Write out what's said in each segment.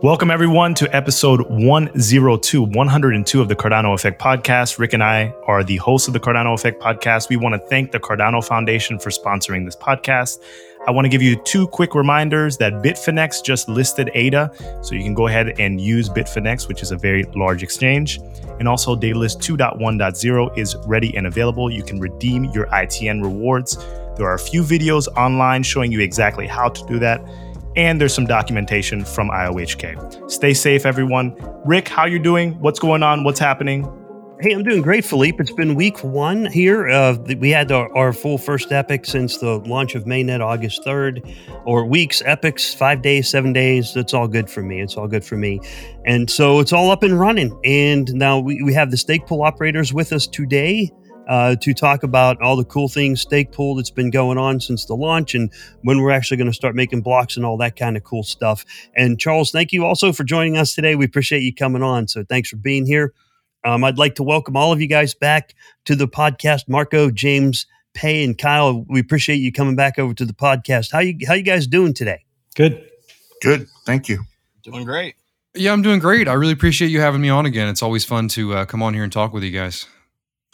Welcome, everyone, to episode 102, 102 of the Cardano Effect podcast. Rick and I are the hosts of the Cardano Effect podcast. We want to thank the Cardano Foundation for sponsoring this podcast. I want to give you two quick reminders that Bitfinex just listed ADA, so you can go ahead and use Bitfinex, which is a very large exchange. And also, Daedalus 2.1.0 is ready and available. You can redeem your ITN rewards. There are a few videos online showing you exactly how to do that and there's some documentation from IOHK. Stay safe, everyone. Rick, how you doing? What's going on? What's happening? Hey, I'm doing great, Philippe. It's been week one here. Uh, we had our, our, full first epoch since the launch of mainnet August 3rd, or weeks, epochs, five days, seven days. It's all good for me. It's all good for me. And so it's all up and running. And now we, we have the stake pool operators with us today uh, to talk about all the cool things stake pool that's been going on since the launch and when we're actually going to start making blocks and all that kind of cool stuff. And Charles, thank you also for joining us today. We appreciate you coming on. So thanks for being here. Um, I'd like to welcome all of you guys back to the podcast. Marco, James, Pei, and Kyle. We appreciate you coming back over to the podcast. How you how you guys doing today? Good. Good. Thank you. Doing great. Yeah, I'm doing great. I really appreciate you having me on again. It's always fun to uh, come on here and talk with you guys.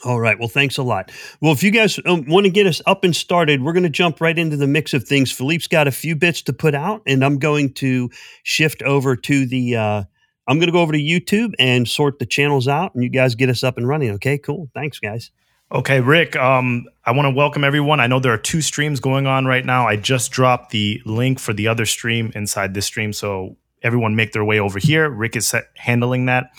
All right. Well, thanks a lot. Well, if you guys um, want to get us up and started, we're going to jump right into the mix of things. Philippe's got a few bits to put out, and I'm going to shift over to the. Uh, I'm going to go over to YouTube and sort the channels out, and you guys get us up and running. Okay, cool. Thanks, guys. Okay, Rick. Um, I want to welcome everyone. I know there are two streams going on right now. I just dropped the link for the other stream inside this stream, so everyone make their way over here. Rick is handling that.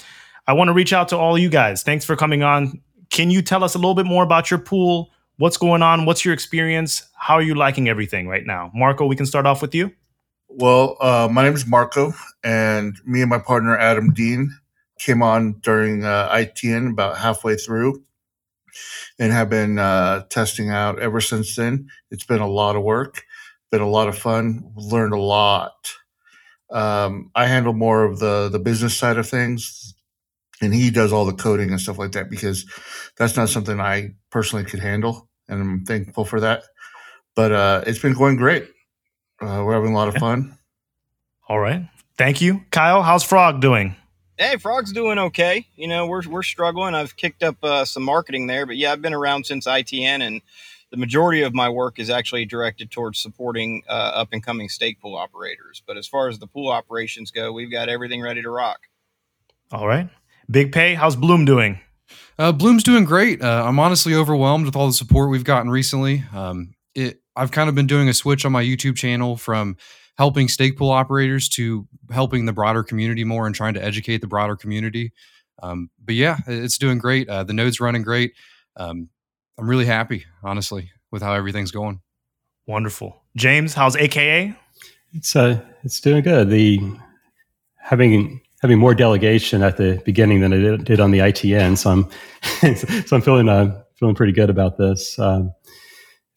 I want to reach out to all you guys. Thanks for coming on. Can you tell us a little bit more about your pool? What's going on? What's your experience? How are you liking everything right now? Marco, we can start off with you. Well, uh, my name is Marco, and me and my partner Adam Dean came on during uh, ITN about halfway through and have been uh, testing out ever since then. It's been a lot of work, been a lot of fun, learned a lot. Um, I handle more of the the business side of things, and he does all the coding and stuff like that because that's not something I personally could handle, and I'm thankful for that. But uh, it's been going great. Uh, we're having a lot of fun. All right, thank you, Kyle. How's Frog doing? Hey, Frog's doing okay. You know, we're we're struggling. I've kicked up uh, some marketing there, but yeah, I've been around since ITN, and the majority of my work is actually directed towards supporting uh, up and coming stake pool operators. But as far as the pool operations go, we've got everything ready to rock. All right. Big Pay, how's Bloom doing? Uh, Bloom's doing great. Uh, I'm honestly overwhelmed with all the support we've gotten recently. Um, it, I've kind of been doing a switch on my YouTube channel from helping stake pool operators to helping the broader community more and trying to educate the broader community. Um, but yeah, it's doing great. Uh, the node's running great. Um, I'm really happy, honestly, with how everything's going. Wonderful, James. How's AKA? It's uh, it's doing good. The having having more delegation at the beginning than I did, on the ITN. So I'm so I'm feeling uh, feeling pretty good about this. Um,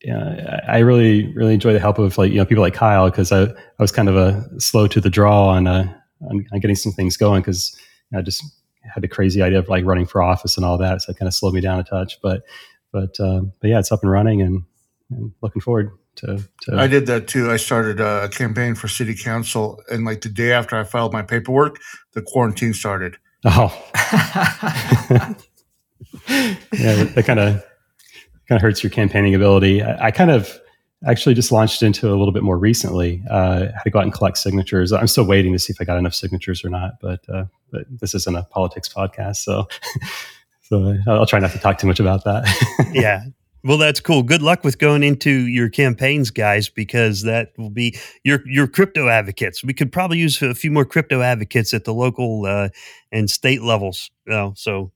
yeah, I really really enjoy the help of like you know people like Kyle because I, I was kind of a slow to the draw on uh, on, on getting some things going because you know, I just had the crazy idea of like running for office and all that, so it kind of slowed me down a touch. But but um, but yeah, it's up and running and, and looking forward to, to, I did that too. I started a campaign for city council, and like the day after I filed my paperwork, the quarantine started. Oh, yeah, that kind of kind of hurts your campaigning ability. I, I, kind of actually just launched into a little bit more recently. Uh, had to go out and collect signatures. I'm still waiting to see if I got enough signatures or not. But uh, but this isn't a politics podcast, so. So I'll try not to talk too much about that. yeah, well, that's cool. Good luck with going into your campaigns, guys, because that will be your your crypto advocates. We could probably use a few more crypto advocates at the local uh, and state levels. Uh, so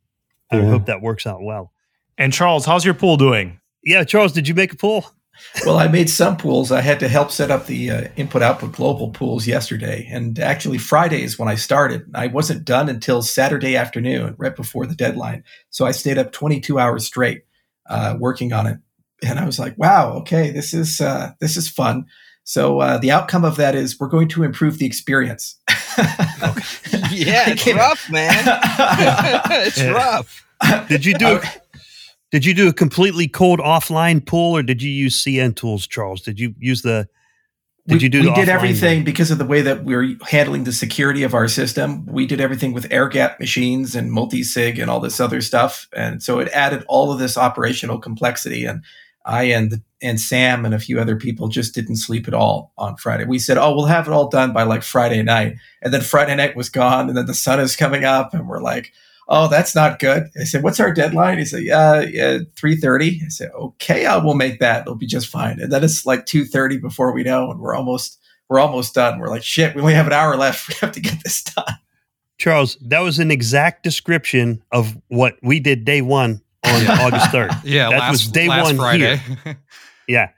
I hope that works out well. And Charles, how's your pool doing? Yeah, Charles, did you make a pool? well, I made some pools. I had to help set up the uh, input output global pools yesterday. And actually, Friday is when I started. I wasn't done until Saturday afternoon, right before the deadline. So I stayed up 22 hours straight uh, working on it, and I was like, "Wow, okay, this is uh, this is fun." So uh, the outcome of that is we're going to improve the experience. yeah, it's rough, man. it's rough. Did you do? Did you do a completely cold offline pool, or did you use CNTools, Charles? Did you use the Did we, you do we did everything because of the way that we are handling the security of our system. We did everything with air gap machines and multi-sig and all this other stuff. And so it added all of this operational complexity. And I and and Sam and a few other people just didn't sleep at all on Friday. We said, "Oh, we'll have it all done by like Friday night." And then Friday night was gone, and then the sun is coming up, and we're like, "Oh, that's not good." I said, "What's our deadline?" He said, "Yeah, yeah, three 30. I said, "Okay, I will make that. It'll be just fine." And then it's like two thirty before we know, and we're almost we're almost done. We're like, "Shit, we only have an hour left. We have to get this done." Charles, that was an exact description of what we did day one on August 3rd. Yeah, That last, was day last one Friday. Yeah.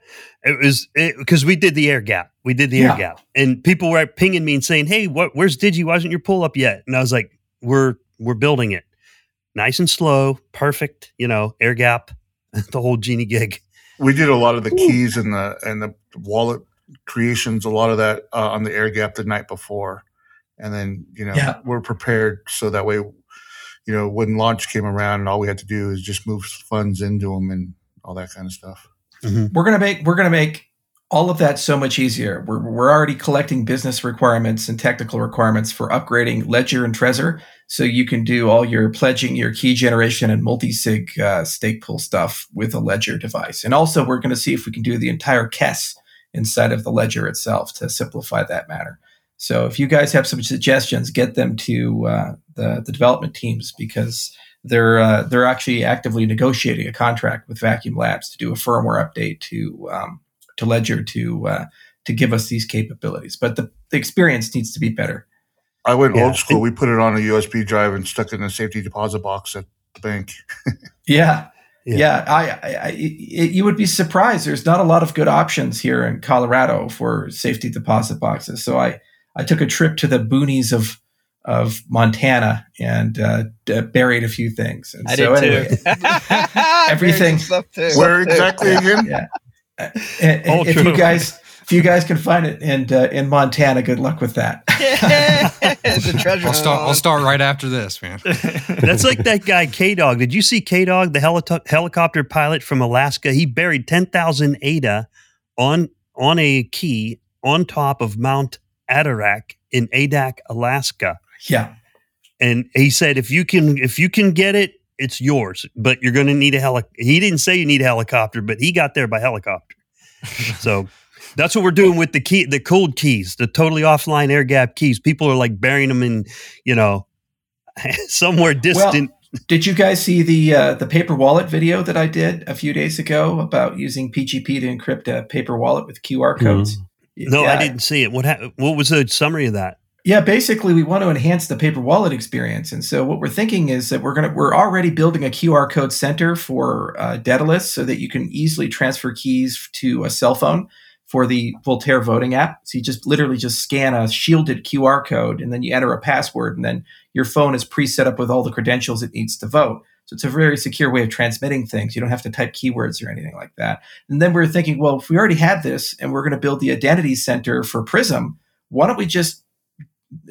It was because we did the air gap. We did the Yeah. air gap. And people were pinging me and saying, Hey, what where's Digi? Why isn't your pull up yet? And I was like, We're we're building it. Nice and slow, perfect, you know, air gap, the whole genie gig. We did a lot of the keys and the and the wallet creations, a lot of that uh, on the air gap the night before, and then you know Yeah. we're prepared so that way, you know, when launch came around, and all we had to do is just move funds into them and all that kind of stuff. we're gonna make we're gonna make all of that so much easier. We're we're already collecting business requirements and technical requirements for upgrading Ledger and Trezor, so you can do all your pledging, your key generation, and multi-sig uh, stake pool stuff with a Ledger device. And also, we're going to see if we can do the entire KES inside of the Ledger itself to simplify that matter. So, if you guys have some suggestions, get them to uh, the the development teams because they're uh, they're actually actively negotiating a contract with Vacuum Labs to do a firmware update to um, to Ledger to uh, to give us these capabilities. But the, the experience needs to be better. I went Yeah. old school. We put it on a USB drive and stuck it in a safety deposit box at the bank. Yeah. Yeah. Yeah, I, I, I it, you would be surprised. There's not a lot of good options here in Colorado for safety deposit boxes. So I, I took a trip to the boonies of of Montana and uh, d- buried a few things. And I so did anyway, too. everything- stuff too. Where exactly again? yeah. And- and All if you guys if you guys can find it in uh, in Montana, good luck with that. the treasure I'll start. I'll start right after this, man. That's like that guy K Dog. Did you see K Dog, the heli- helicopter pilot from Alaska? He buried ten thousand ADA on on a key on top of Mount Adirondack in Adak, Alaska. Yeah. And he said, if you can, if you can get it, it's yours. But you're going to need a heli. He didn't say you need a helicopter, but he got there by helicopter. so that's what we're doing with the key, the cold keys, the totally offline air gap keys. People are like burying them in, you know, somewhere distant. Did you guys see the uh, the paper wallet video that I did a few days ago about using PGP to encrypt a paper wallet with QR codes? no, Yeah. I didn't see it. What hap- What was the summary of that? Yeah, basically, we want to enhance the paper wallet experience, and so what we're thinking is that we're gonna we're already building a QR code center for uh, Daedalus, so that you can easily transfer keys to a cell phone for the Voltaire voting app. So you just literally just scan a shielded QR code, and then you enter a password, and then your phone is pre-set up with all the credentials it needs to vote. So it's a very secure way of transmitting things. You don't have to type keywords or anything like that. And then we're thinking, well, if we already have this, and we're going to build the identity center for Prism, why don't we just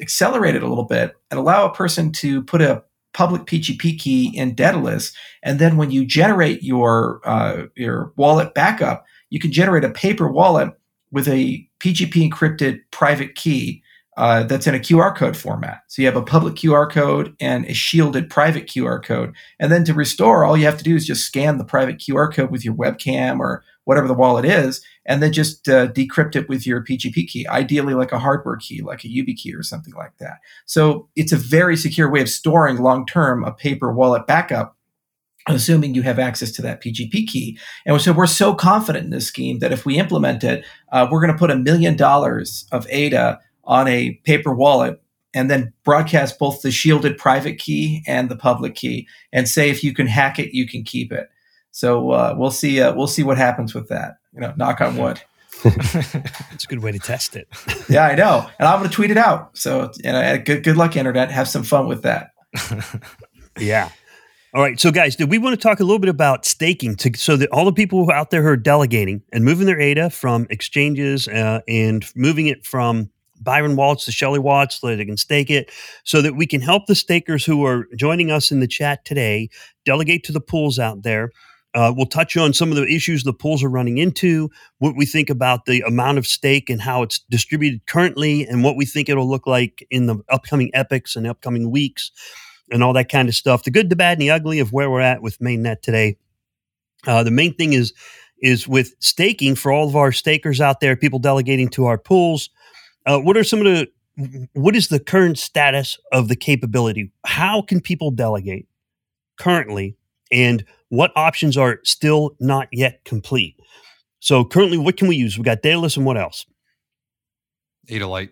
accelerate it a little bit and allow a person to put a public PGP key in Daedalus, and then when you generate your uh, your wallet backup, you can generate a paper wallet with a PGP encrypted private key uh, that's in a QR code format. So you have a public QR code and a shielded private QR code, and then to restore, all you have to do is just scan the private QR code with your webcam or whatever the wallet is, and then just uh, decrypt it with your PGP key, ideally like a hardware key, like a YubiKey or something like that. So it's a very secure way of storing long term a paper wallet backup, assuming you have access to that PGP key. And so we're so confident in this scheme that if we implement it, uh, we're going to put a million dollars of ADA on a paper wallet and then broadcast both the shielded private key and the public key and say if you can hack it, you can keep it. So uh, we'll see. Uh, we'll see what happens with that. You know, knock on wood. It's a good way to test it. yeah, I know, and I'm going to tweet it out. So, you know, good good luck, internet. Have some fun with that. Yeah. All right. So, guys, did we want to talk a little bit about staking to, so that all the people out there who are delegating and moving their ADA from exchanges uh, and moving it from Byron wallets to Shelley Watts, so they can stake it so that we can help the stakers who are joining us in the chat today delegate to the pools out there. Uh, we'll touch on some of the issues the pools are running into, what we think about the amount of stake and how it's distributed currently, and what we think it'll look like in the upcoming epochs and upcoming weeks, and all that kind of stuff. The good, the bad, and the ugly of where we're at with mainnet today. Uh, the main thing is is with staking for all of our stakers out there, people delegating to our pools. Uh, what are some of the what is the current status of the capability? How can people delegate currently, and what options are still not yet complete? So currently, what can we use? We got Daedalus and what else? AdaLite.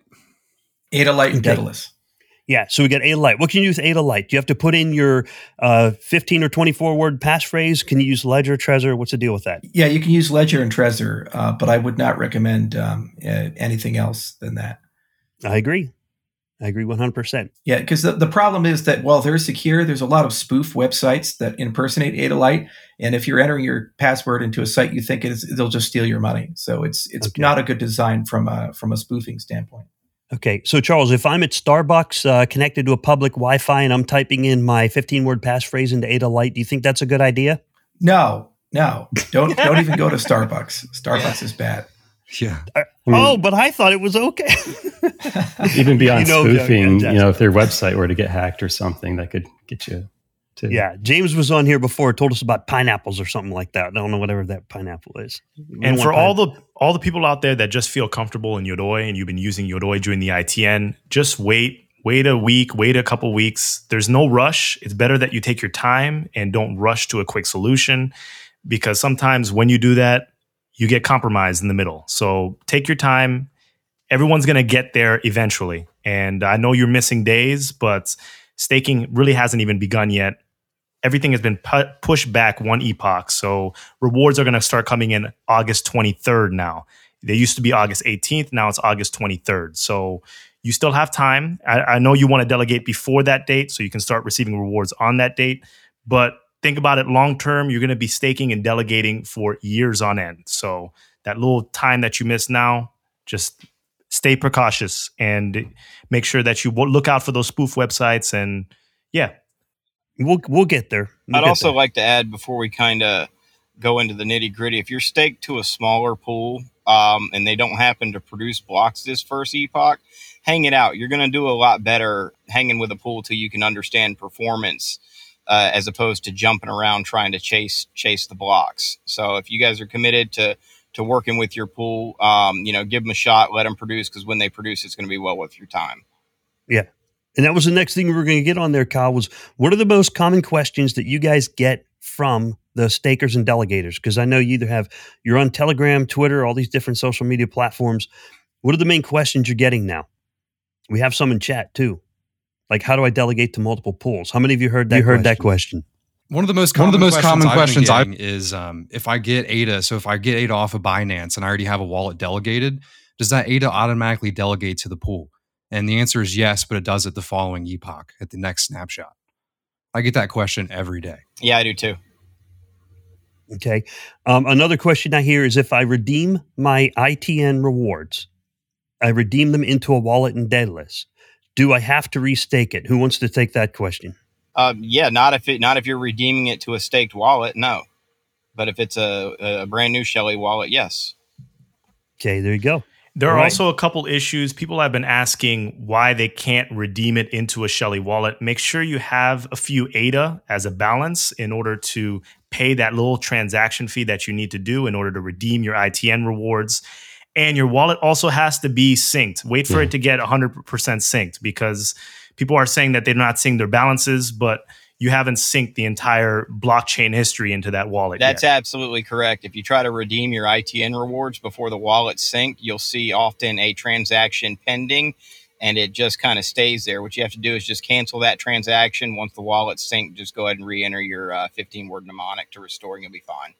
Ada Light and Okay. Daedalus. Yeah, so we got AdaLite. What can you use with AdaLite? Do you have to put in your uh, 15 or 24 word passphrase? Can you use Ledger, Trezor? What's the deal with that? Yeah, you can use Ledger and Trezor, uh, but I would not recommend um, uh, anything else than that. I agree. I agree 100%. Yeah, because the, the problem is that while they're secure, there's a lot of spoof websites that impersonate Adalite, and if you're entering your password into a site you think it is, they'll just steal your money. So it's it's Okay. not a good design from a from a spoofing standpoint. Okay, so Charles, if I'm at Starbucks uh, connected to a public Wi Fi and I'm typing in my 15 word passphrase into AdaLite, do you think that's a good idea? No, no, don't don't even go to Starbucks. Starbucks is bad. Yeah. I mean, Hmm. Oh, but I thought it was okay. even beyond you know, spoofing, yeah, you know, if their website were to get hacked or something, that could get you to yeah, James was on here before, told us about pineapples or something like that. I don't know whatever that pineapple is. And for want all the all the people out there that just feel comfortable in Yoroi and you've been using Yoroi during the ITN, just wait, wait a week, wait a couple weeks. There's no rush. It's better that you take your time and don't rush to a quick solution because sometimes when you do that, you get compromised in the middle. So take your time. Everyone's going to get there eventually. And I know you're missing days, but staking really hasn't even begun yet. Everything has been pu- pushed back one epoch. So rewards are going to start coming in August 23rd now. They used to be August 18th. Now it's August 23rd. So you still have time. I, I know you want to delegate before that date so you can start receiving rewards on that date. But think about it long term. You're going to be staking and delegating for years on end. So that little time that you miss now, just stay precautious and make sure that you look out for those spoof websites. And yeah, We'll we'll get there. We'll I'd get also there. like to add before we kind of go into the nitty gritty, if you're staked to a smaller pool um, and they don't happen to produce blocks this first epoch, hang it out. You're going to do a lot better hanging with a pool till you can understand performance. Uh, as opposed to jumping around trying to chase chase the blocks. So if you guys are committed to to working with your pool, um, you know, give them a shot, let them produce because when they produce, it's going to be well worth your time. Yeah, and that was the next thing we were going to get on there, Kyle, was what are the most common questions that you guys get from the stakers and delegators? Because I know you either have, you're on Telegram, Twitter, all these different social media platforms. What are the main questions you're getting now? We have some in chat too. Like, how do I delegate to multiple pools? How many of you heard that? You heard that question? One of the most One common of the most questions common I've been questions I- getting is um, if I get ADA. So if I get ADA off of Binance and I already have a wallet delegated, does that ADA automatically delegate to the pool? And the answer is yes, but it does at the following epoch at the next snapshot. I get that question every day. Yeah, I do too. Okay. Um, another question I hear is if I redeem my ITN rewards, I redeem them into a wallet in Daedalus. Do I have to restake it? Who wants to take that question? Um, yeah, not if it not if you're redeeming it to a staked wallet, no. But if it's a, a brand new Shelley wallet, yes. Okay, there you go. There are Right. also a couple issues. People have been asking why they can't redeem it into a Shelley wallet. Make sure you have a few ADA as a balance in order to pay that little transaction fee that you need to do in order to redeem your ITN rewards. And your wallet also has to be synced. Wait for Yeah. it to get 100% synced because people are saying that they're not seeing their balances, but you haven't synced the entire blockchain history into that wallet That's yet. absolutely correct. If you try to redeem your ITN rewards before the wallet sync, you'll see often a transaction pending and it just kind of stays there. What you have to do is just cancel that transaction. Once the wallet's synced, just go ahead and re enter your uh, 15 word mnemonic to restore and you'll be fine.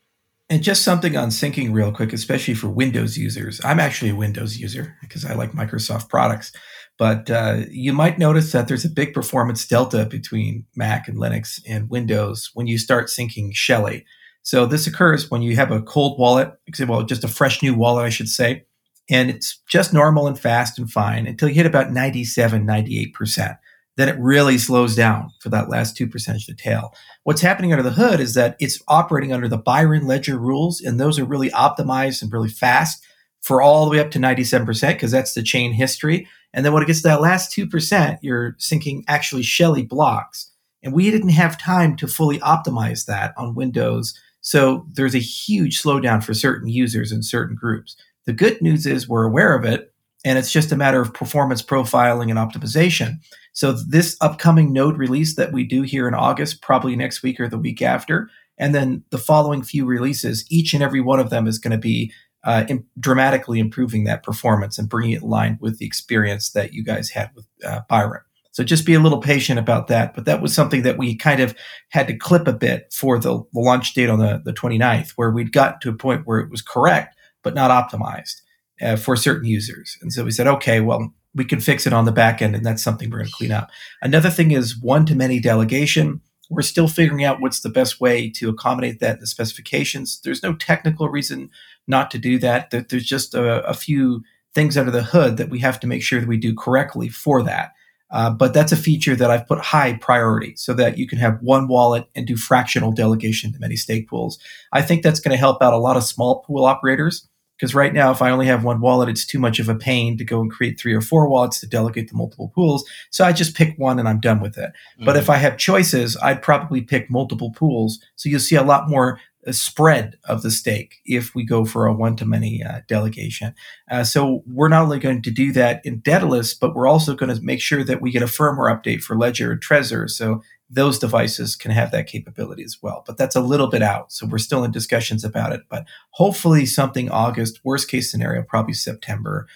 And just something on syncing real quick, especially for Windows users. I'm actually a Windows user because I like Microsoft products. But uh, you might notice that there's a big performance delta between Mac and Linux and Windows when you start syncing Shelley. So this occurs when you have a cold wallet, well, just a fresh new wallet, I should say, and it's just normal and fast and fine until you hit about 97, 98%. Then it really slows down for that last 2% of the tail. What's happening under the hood is that it's operating under the Byron ledger rules, and those are really optimized and really fast for all the way up to 97%, because that's the chain history. And then when it gets to that last 2%, you're syncing actually Shelley blocks. And we didn't have time to fully optimize that on Windows. So there's a huge slowdown for certain users and certain groups. The good news is we're aware of it, and it's just a matter of performance profiling and optimization. So this upcoming node release that we do here in August, probably next week or the week after, and then the following few releases, each and every one of them is going to be uh, in, dramatically improving that performance and bringing it in line with the experience that you guys had with uh, Byron. So just be a little patient about that. But that was something that we kind of had to clip a bit for the, the launch date on the, the 29th, where we'd gotten to a point where it was correct, but not optimized uh, for certain users. And so we said, okay, well, we can fix it on the back end, and that's something we're going to clean up. Another thing is one to many delegation. We're still figuring out what's the best way to accommodate that in the specifications. There's no technical reason not to do that. There's just a, a few things under the hood that we have to make sure that we do correctly for that. Uh, but that's a feature that I've put high priority so that you can have one wallet and do fractional delegation to many stake pools. I think that's going to help out a lot of small pool operators because right now, if I only have one wallet, it's too much of a pain to go and create three or four wallets to delegate to multiple pools. So I just pick one and I'm done with it. Mm-hmm. But if I have choices, I'd probably pick multiple pools. So you'll see a lot more a spread of the stake if we go for a one to many uh, delegation. Uh, so we're not only going to do that in Daedalus, but we're also going to make sure that we get a firmware update for Ledger and Trezor. So those devices can have that capability as well. But that's a little bit out. So we're still in discussions about it. But hopefully something August, worst case scenario, probably September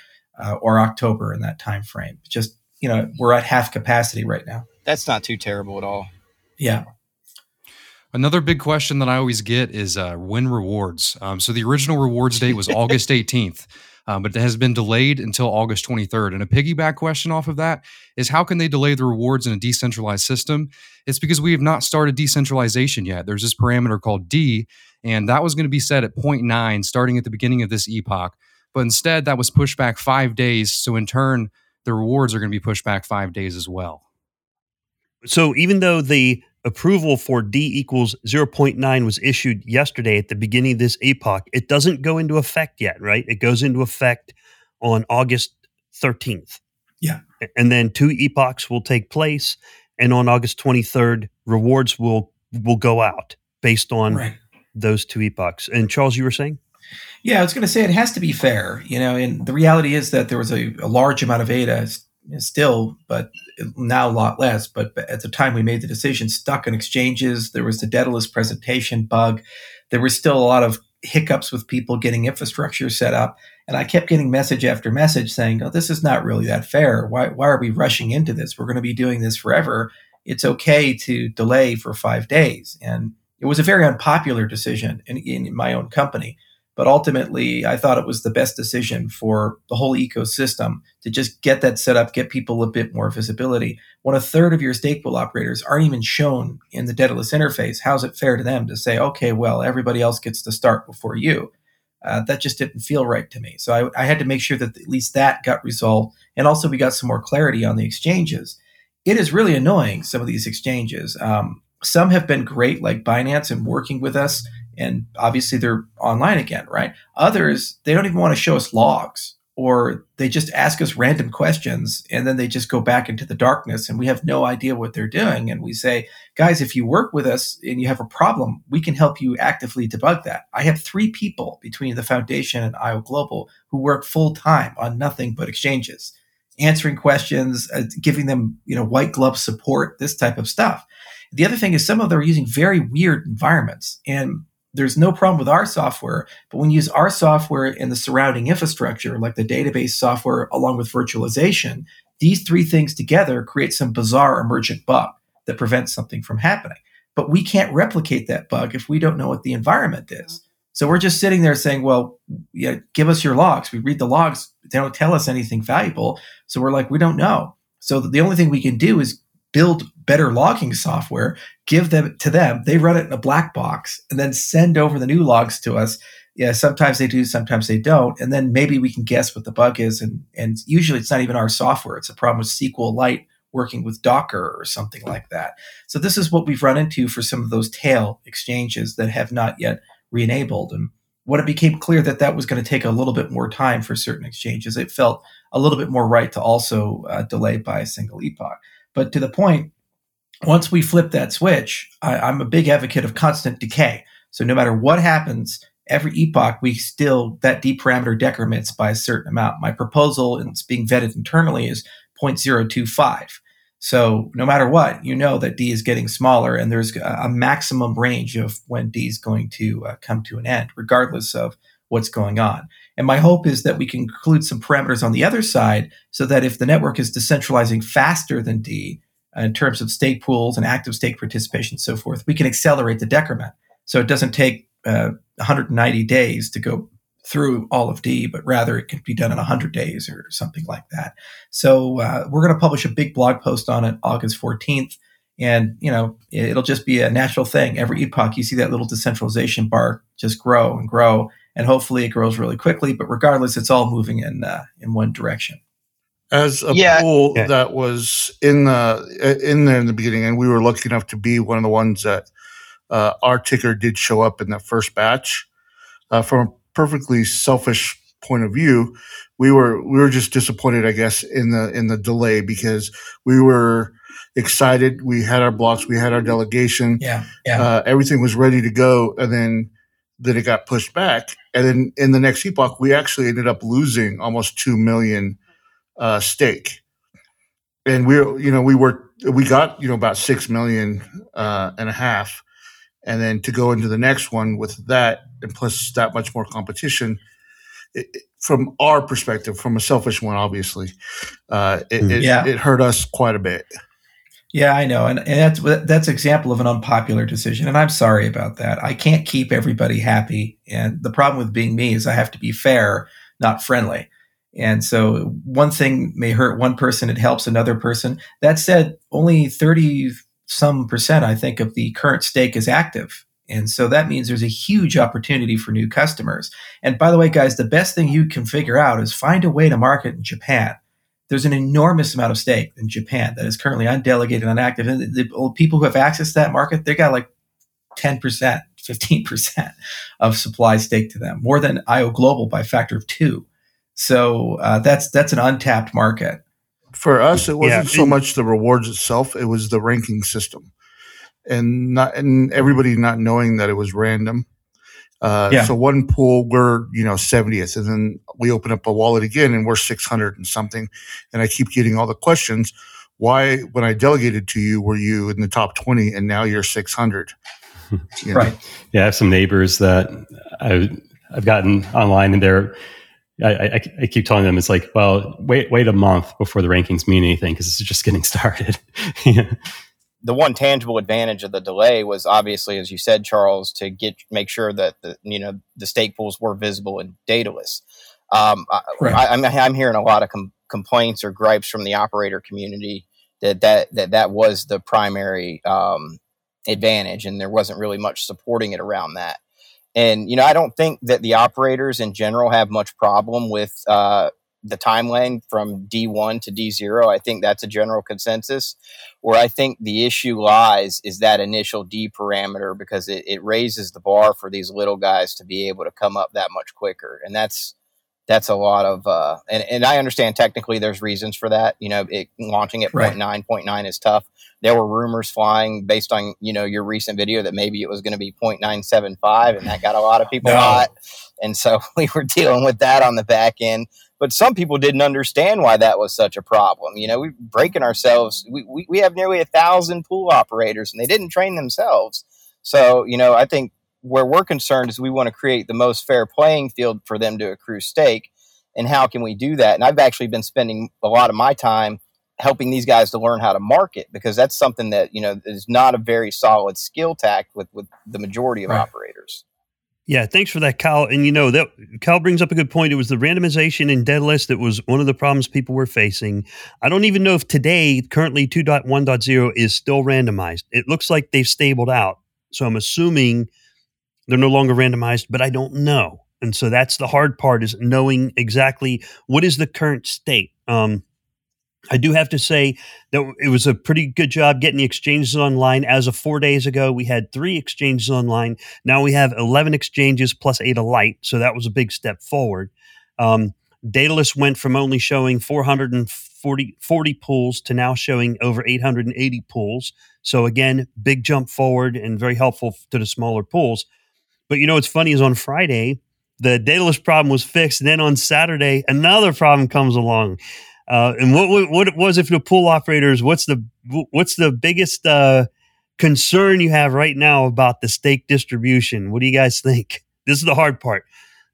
uh, or October in that time frame. Just, you know, we're at half capacity right now. That's not too terrible at all. Yeah. Another big question that I always get is uh, when rewards. Um, so the original rewards date was August 18th, um, but it has been delayed until August 23rd. And a piggyback question off of that is how can they delay the rewards in a decentralized system? It's because we have not started decentralization yet. There's this parameter called D, and that was going to be set at 0.9 starting at the beginning of this epoch. But instead, that was pushed back five days. So in turn, the rewards are going to be pushed back five days as well. So even though the approval for D equals 0.9 was issued yesterday at the beginning of this epoch. It doesn't go into effect yet, right? It goes into effect on August 13th. Yeah. And then two epochs will take place and on August 23rd rewards will will go out based on right. those two epochs. And Charles you were saying? Yeah, I was going to say it has to be fair, you know, and the reality is that there was a, a large amount of ADA still, but now a lot less. But at the time we made the decision, stuck in exchanges. There was the Daedalus presentation bug. There was still a lot of hiccups with people getting infrastructure set up. And I kept getting message after message saying, oh, this is not really that fair. Why, why are we rushing into this? We're going to be doing this forever. It's okay to delay for five days. And it was a very unpopular decision in, in my own company. But ultimately, I thought it was the best decision for the whole ecosystem to just get that set up, get people a bit more visibility. When a third of your stake pool operators aren't even shown in the Daedalus interface, how's it fair to them to say, okay, well, everybody else gets to start before you? Uh, that just didn't feel right to me. So I, I had to make sure that at least that got resolved. And also, we got some more clarity on the exchanges. It is really annoying, some of these exchanges. Um, some have been great, like Binance, and working with us and obviously they're online again, right? Others, they don't even want to show us logs or they just ask us random questions and then they just go back into the darkness and we have no idea what they're doing. And we say, guys, if you work with us and you have a problem, we can help you actively debug that. I have three people between the foundation and IO Global who work full time on nothing but exchanges, answering questions, uh, giving them, you know, white glove support, this type of stuff. The other thing is some of them are using very weird environments and there's no problem with our software, but when you use our software and the surrounding infrastructure, like the database software along with virtualization, these three things together create some bizarre emergent bug that prevents something from happening. But we can't replicate that bug if we don't know what the environment is. Mm-hmm. So we're just sitting there saying, well, yeah, give us your logs. We read the logs. They don't tell us anything valuable. So we're like, we don't know. So the only thing we can do is build better logging software, give them to them, they run it in a black box, and then send over the new logs to us. Yeah, sometimes they do, sometimes they don't, and then maybe we can guess what the bug is. And and usually it's not even our software; it's a problem with SQLite working with Docker or something like that. So this is what we've run into for some of those tail exchanges that have not yet re-enabled. And when it became clear that that was going to take a little bit more time for certain exchanges, it felt a little bit more right to also uh, delay by a single epoch. But to the point, once we flip that switch, I, I'm a big advocate of constant decay. So no matter what happens, every epoch we still that d parameter decrements by a certain amount. My proposal, and it's being vetted internally, is 0.025. So no matter what, you know that D is getting smaller, and there's a maximum range of when D is going to uh, come to an end, regardless of what's going on. And my hope is that we can include some parameters on the other side, so that if the network is decentralizing faster than D uh, in terms of stake pools and active stake participation and so forth, we can accelerate the decrement. So it doesn't take uh, 190 days to go through all of D, but rather it can be done in 100 days or something like that. So uh, we're going to publish a big blog post on it August 14th. And, you know, it'll just be a natural thing. Every epoch, you see that little decentralization bar just grow and grow. And hopefully it grows really quickly. But regardless, it's all moving in, uh, in one direction. As a yeah. pool yeah. that was in the in there in the beginning, and we were lucky enough to be one of the ones that uh, our ticker did show up in that first batch. Uh, from a perfectly selfish point of view, we were we were just disappointed, I guess, in the in the delay because we were excited. We had our blocks, we had our delegation. Yeah, yeah. Uh, everything was ready to go, and then then it got pushed back. And then in the next epoch, we actually ended up losing almost two million uh, stake. And we, you know, we were we got you know about six million uh, and a half, and then to go into the next one with that and plus that much more competition it, from our perspective from a selfish one obviously uh, it, mm. it, it hurt us quite a bit yeah, I know, and, and that's that's example of an unpopular decision, and I'm sorry about that. I can't keep everybody happy, and the problem with being me is I have to be fair, not friendly. And so, one thing may hurt one person, it helps another person. That said, only thirty some percent, I think, of the current stake is active. And so that means there's a huge opportunity for new customers. And by the way, guys, the best thing you can figure out is find a way to market in Japan. There's an enormous amount of stake in Japan that is currently undelegated, and unactive. And the, the people who have access to that market, they got like 10%, 15% of supply stake to them, more than IO Global by factor of two. So uh, that's that's an untapped market. For us, it wasn't yeah. so much the rewards itself; it was the ranking system, and not and everybody not knowing that it was random. Uh, yeah. So one pool we're you know 70th, and then we open up a wallet again, and we're 600 and something. And I keep getting all the questions. Why, when I delegated to you, were you in the top 20, and now you're 600? You know? Right. Yeah, I have some neighbors that I, I've gotten online, and they're I, I, I, keep telling them it's like, well, wait, wait a month before the rankings mean anything because it's just getting started. The one tangible advantage of the delay was obviously, as you said, Charles, to get make sure that the you know the stake pools were visible and Daedalus. Um, right. I, am I'm, I'm hearing a lot of com- complaints or gripes from the operator community that that that that was the primary um, advantage, and there wasn't really much supporting it around that. And you know, I don't think that the operators in general have much problem with uh, the timeline from D1 to D0. I think that's a general consensus. Where I think the issue lies is that initial D parameter because it, it raises the bar for these little guys to be able to come up that much quicker, and that's that's a lot of uh, and, and i understand technically there's reasons for that you know it, launching at right. 0.9 0.9 is tough there were rumors flying based on you know your recent video that maybe it was going to be 0.975 and that got a lot of people no. hot and so we were dealing with that on the back end but some people didn't understand why that was such a problem you know we're breaking ourselves we, we, we have nearly a thousand pool operators and they didn't train themselves so you know i think where we're concerned is we want to create the most fair playing field for them to accrue stake. And how can we do that? And I've actually been spending a lot of my time helping these guys to learn how to market because that's something that you know is not a very solid skill tact with with the majority of right. operators. Yeah, thanks for that, Kyle. And you know that Kyle brings up a good point. It was the randomization in Daedalus that was one of the problems people were facing. I don't even know if today, currently 2.1.0, is still randomized. It looks like they've stabled out. So I'm assuming they're no longer randomized, but I don't know. And so that's the hard part is knowing exactly what is the current state. Um, I do have to say that it was a pretty good job getting the exchanges online. As of four days ago, we had three exchanges online. Now we have 11 exchanges plus Ada Lite. So that was a big step forward. Um, Daedalus went from only showing 440 40 pools to now showing over 880 pools. So again, big jump forward and very helpful to the smaller pools. But you know what's funny is on Friday, the Daedalus problem was fixed. And then on Saturday, another problem comes along. Uh, and what, what what was if the pool operators? What's the what's the biggest uh, concern you have right now about the stake distribution? What do you guys think? This is the hard part.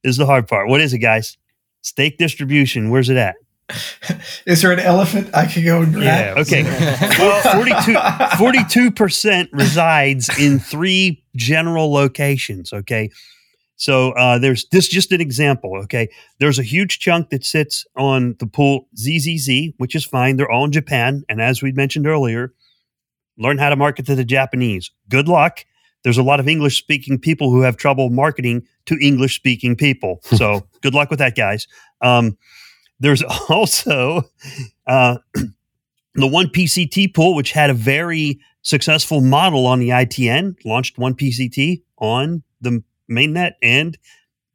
This is the hard part. What is it, guys? Stake distribution. Where's it at? Is there an elephant I could go and grab? Yeah. Okay. well, 42 percent resides in three general locations. Okay. So uh, there's this just an example. Okay, there's a huge chunk that sits on the pool ZZZ, which is fine. They're all in Japan, and as we mentioned earlier, learn how to market to the Japanese. Good luck. There's a lot of English speaking people who have trouble marketing to English speaking people. So good luck with that, guys. Um, there's also uh, the one PCT pool, which had a very successful model on the ITN, launched one PCT on the mainnet and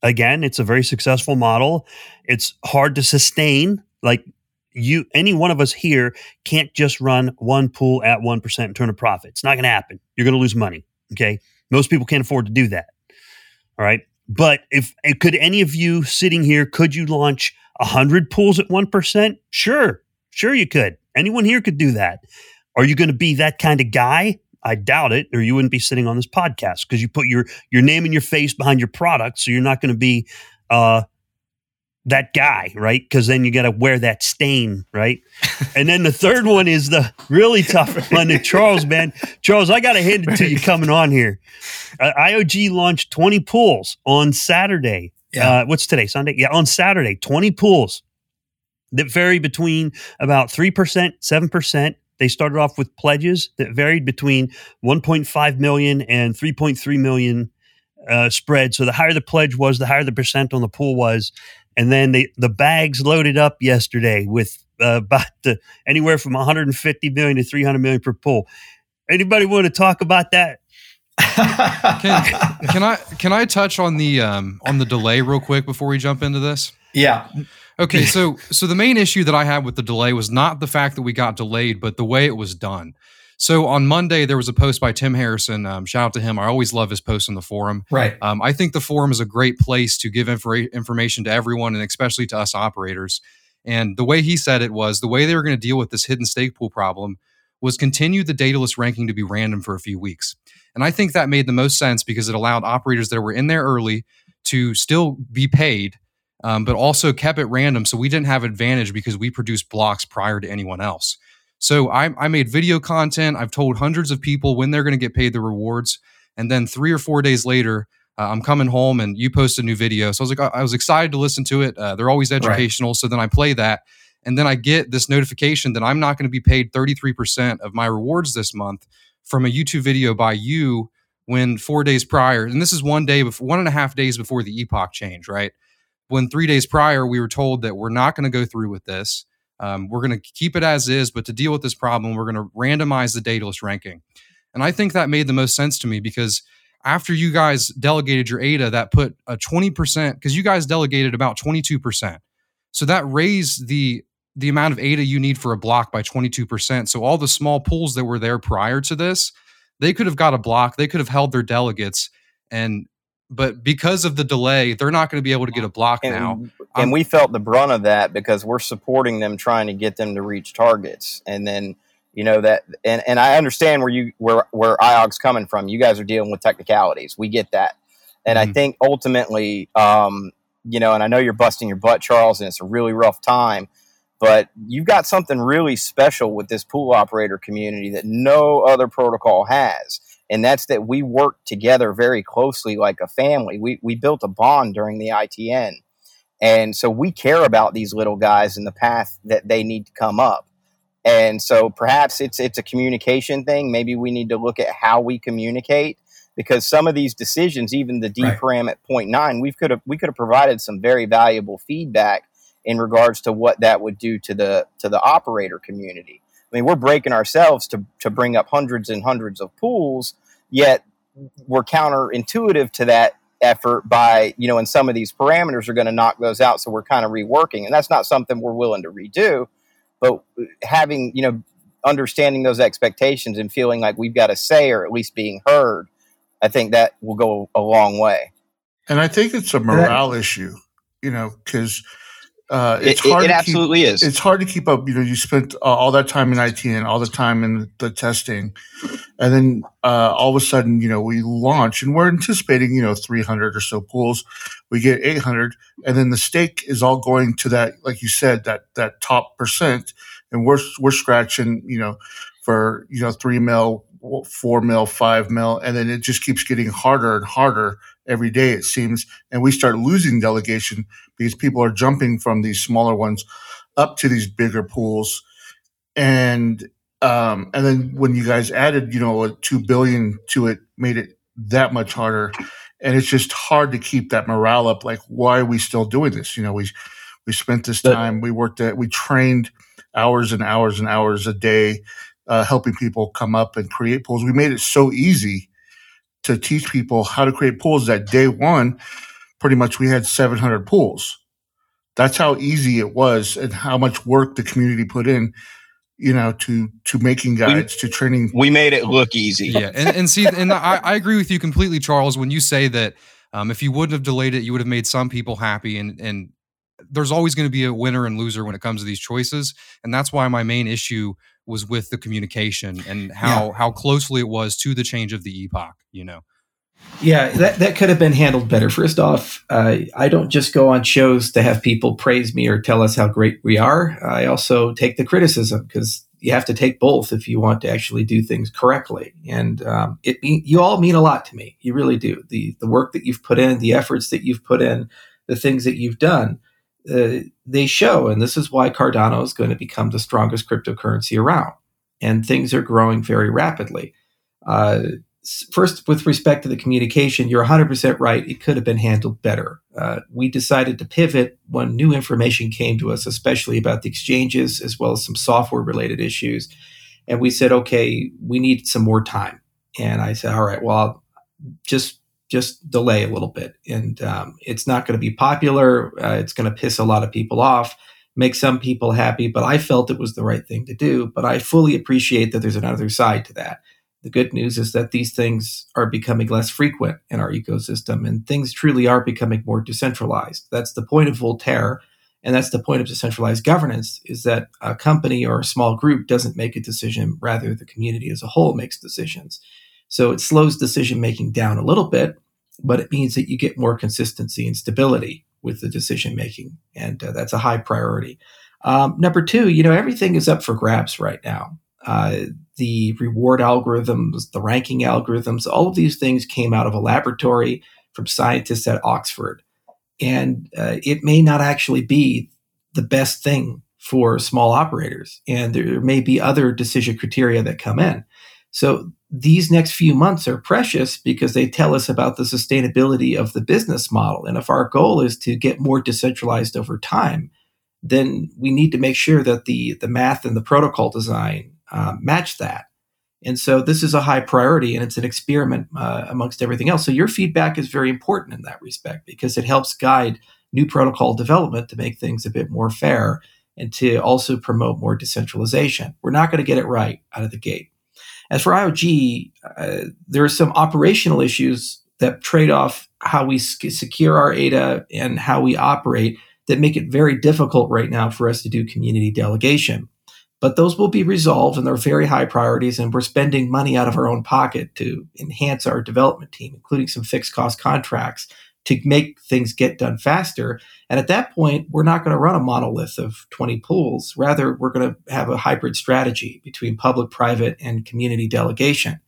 again it's a very successful model. It's hard to sustain like you any one of us here can't just run one pool at 1% and turn a profit. It's not going to happen. You're going to lose money okay? Most people can't afford to do that all right? But if could any of you sitting here could you launch 100 pools at 1% sure sure you could. Anyone here could do that. Are you going to be that kind of guy I doubt it, or you wouldn't be sitting on this podcast because you put your your name and your face behind your product, so you're not going to be uh, that guy, right? Because then you got to wear that stain, right? and then the third one is the really tough one. Charles, man, Charles, I got to hand it to you coming on here. Uh, IOG launched 20 pools on Saturday. Yeah. Uh, what's today? Sunday? Yeah, on Saturday, 20 pools that vary between about 3%, 7%. They started off with pledges that varied between 1.5 million and 3.3 million uh, spread. So the higher the pledge was, the higher the percent on the pool was. And then they, the bags loaded up yesterday with uh, about the, anywhere from 150 million to 300 million per pool. Anybody want to talk about that? can, can, I can I touch on the um, on the delay real quick before we jump into this? Yeah. Okay, so so the main issue that I had with the delay was not the fact that we got delayed, but the way it was done. So on Monday there was a post by Tim Harrison. Um, shout out to him. I always love his posts on the forum. Right. Um, I think the forum is a great place to give infor- information to everyone, and especially to us operators. And the way he said it was the way they were going to deal with this hidden stake pool problem was continue the Daedalus ranking to be random for a few weeks. And I think that made the most sense because it allowed operators that were in there early to still be paid um, but also kept it random. So we didn't have advantage because we produced blocks prior to anyone else. So I, I made video content. I've told hundreds of people when they're going to get paid the rewards. And then three or four days later, uh, I'm coming home and you post a new video. So I was like, I was excited to listen to it. Uh, they're always educational. Right. So then I play that. And then I get this notification that I'm not going to be paid 33% of my rewards this month from a YouTube video by you when four days prior, and this is one day before, one and a half days before the epoch change, right? When three days prior we were told that we're not going to go through with this. Um, we're going to keep it as is, but to deal with this problem, we're going to randomize the Daedalus ranking. And I think that made the most sense to me because after you guys delegated your ADA, that put a 20%, because you guys delegated about 22%. So that raised the the amount of ADA you need for a block by 22%. So all the small pools that were there prior to this, they could have got a block, they could have held their delegates and but because of the delay, they're not going to be able to get a block and, now. And I'm, we felt the brunt of that because we're supporting them trying to get them to reach targets. And then, you know, that and, and I understand where you where where IOG's coming from. You guys are dealing with technicalities. We get that. And mm-hmm. I think ultimately, um, you know, and I know you're busting your butt, Charles, and it's a really rough time, but you've got something really special with this pool operator community that no other protocol has and that's that we work together very closely like a family. We we built a bond during the ITN, and so we care about these little guys in the path that they need to come up. And so perhaps it's it's a communication thing. Maybe we need to look at how we communicate because some of these decisions, even the D right. at 0.9, we could have we could have provided some very valuable feedback in regards to what that would do to the to the operator community. I mean, we're breaking ourselves to to bring up hundreds and hundreds of pools, yet we're counterintuitive to that effort by you know and some of these parameters are going to knock those out so we're kind of reworking and that's not something we're willing to redo. But uh, having you know understanding those expectations and feeling like we've got a say or at least being heard i think that will go a long way. And i think it's a morale issue you know because uh, it's it, hard. It, absolutely keep, is. It's hard to keep up. You know, you spent uh, all that time in IT and all the time in the testing, and then uh, all of a sudden, you know, we launch and we're anticipating, you know, 300 or so pools. We get 800, and then the stake is all going to that, like you said, that that top percent, and we're we're scratching, you know, for you know three mil, four mil, five mil, and then it just keeps getting harder and harder every day, it seems. And we start losing delegation because people are jumping from these smaller ones up to these bigger pools. And um, and then when you guys added, you know, a two billion to it, made it that much harder. And it's just hard to keep that morale up. Like, why are we still doing this? You know, we we spent this time, we worked at, we trained hours and hours and hours a day, uh, helping people come up and create pools. We made it so easy to teach people how to create pools that day one, pretty much we had 700 pools. That's how easy it was and how much work the community put in, you know, to, to making guides, we, to training. We made it look easy. Yeah. And, and see, and I, I agree with you completely, Charles, when you say that um, if you wouldn't have delayed it, you would have made some people happy and, and there's always going to be a winner and loser when it comes to these choices. And that's why my main issue was with the communication and how yeah. how closely it was to the change of the epoch you know yeah that, that could have been handled better. First off uh, i don't just go on shows to have people praise me or tell us how great we are. I also take the criticism because you have to take both if you want to actually do things correctly. And um, it you all mean a lot to me. You really do. The the work that you've put in the efforts that you've put in the things that you've done uh, they show, and this is why Cardano is going to become the strongest cryptocurrency around. And things are growing very rapidly. Uh, first, with respect to the communication, you're 100% right. It could have been handled better. Uh, we decided to pivot when new information came to us, especially about the exchanges as well as some software related issues. And we said, okay, we need some more time. And I said, all right, well, just just delay a little bit. And um, it's not going to be popular. Uh, it's going to piss a lot of people off, make some people happy. But I felt it was the right thing to do. But I fully appreciate that there's another side to that. The good news is that these things are becoming less frequent in our ecosystem and things truly are becoming more decentralized. That's the point of Voltaire. And that's the point of decentralized governance is that a company or a small group doesn't make a decision, rather the community as a whole makes decisions. So it slows decision making down a little bit, but it means that you get more consistency and stability with the decision making. And uh, that's a high priority. Um, number two, you know, everything is up for grabs right now. Uh, the reward algorithms, the ranking algorithms, all of these things came out of a laboratory from scientists at Oxford. And uh, it may not actually be the best thing for small operators. And there may be other decision criteria that come in. So these next few months are precious because they tell us about the sustainability of the business model. And if our goal is to get more decentralized over time, then we need to make sure that the, the math and the protocol design uh, match that. And so this is a high priority and it's an experiment uh, amongst everything else. So your feedback is very important in that respect because it helps guide new protocol development to make things a bit more fair and to also promote more decentralization. We're not going to get it right out of the gate. As for IOG, uh, there are some operational issues that trade off how we secure our ADA and how we operate that make it very difficult right now for us to do community delegation. But those will be resolved and they're very high priorities. And we're spending money out of our own pocket to enhance our development team, including some fixed cost contracts to make things get done faster. And at that point, we're not going to run a monolith of 20 pools. Rather, we're going to have a hybrid strategy between public, private, and community delegation.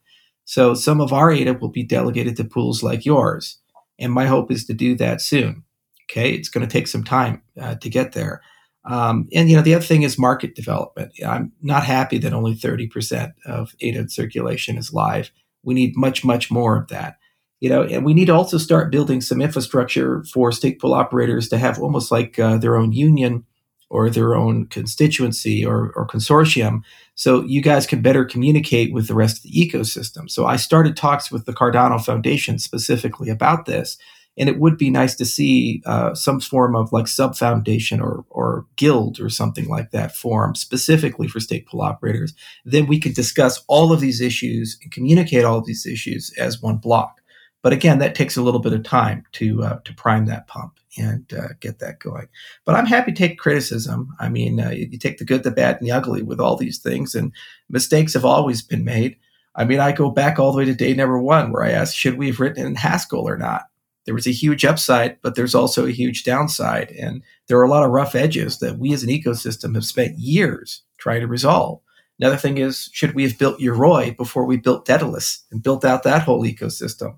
So some of our ADA will be delegated to pools like yours. And my hope is to do that soon. Okay. It's going to take some time uh, to get there. Um, and, you know, the other thing is market development. I'm not happy that only 30% of ADA circulation is live. We need much, much more of that. you know, and we need to also start building some infrastructure for stake pool operators to have almost like uh, their own union or their own constituency or, or consortium so you guys can better communicate with the rest of the ecosystem. So I started talks with the Cardano Foundation specifically about this. And it would be nice to see uh, some form of like sub foundation or, or guild or something like that form specifically for stake pool operators. Then we could discuss all of these issues and communicate all of these issues as one block. But again, that takes a little bit of time to uh, to prime that pump and uh, get that going. But I'm happy to take criticism. I mean, uh, you take the good, the bad, and the ugly with all these things, and mistakes have always been made. I mean, I go back all the way to day number one, where I asked, should we have written in Haskell or not? There was a huge upside, but there's also a huge downside, and there are a lot of rough edges that we as an ecosystem have spent years trying to resolve. Another thing is, should we have built Yoroi before we built Daedalus and built out that whole ecosystem?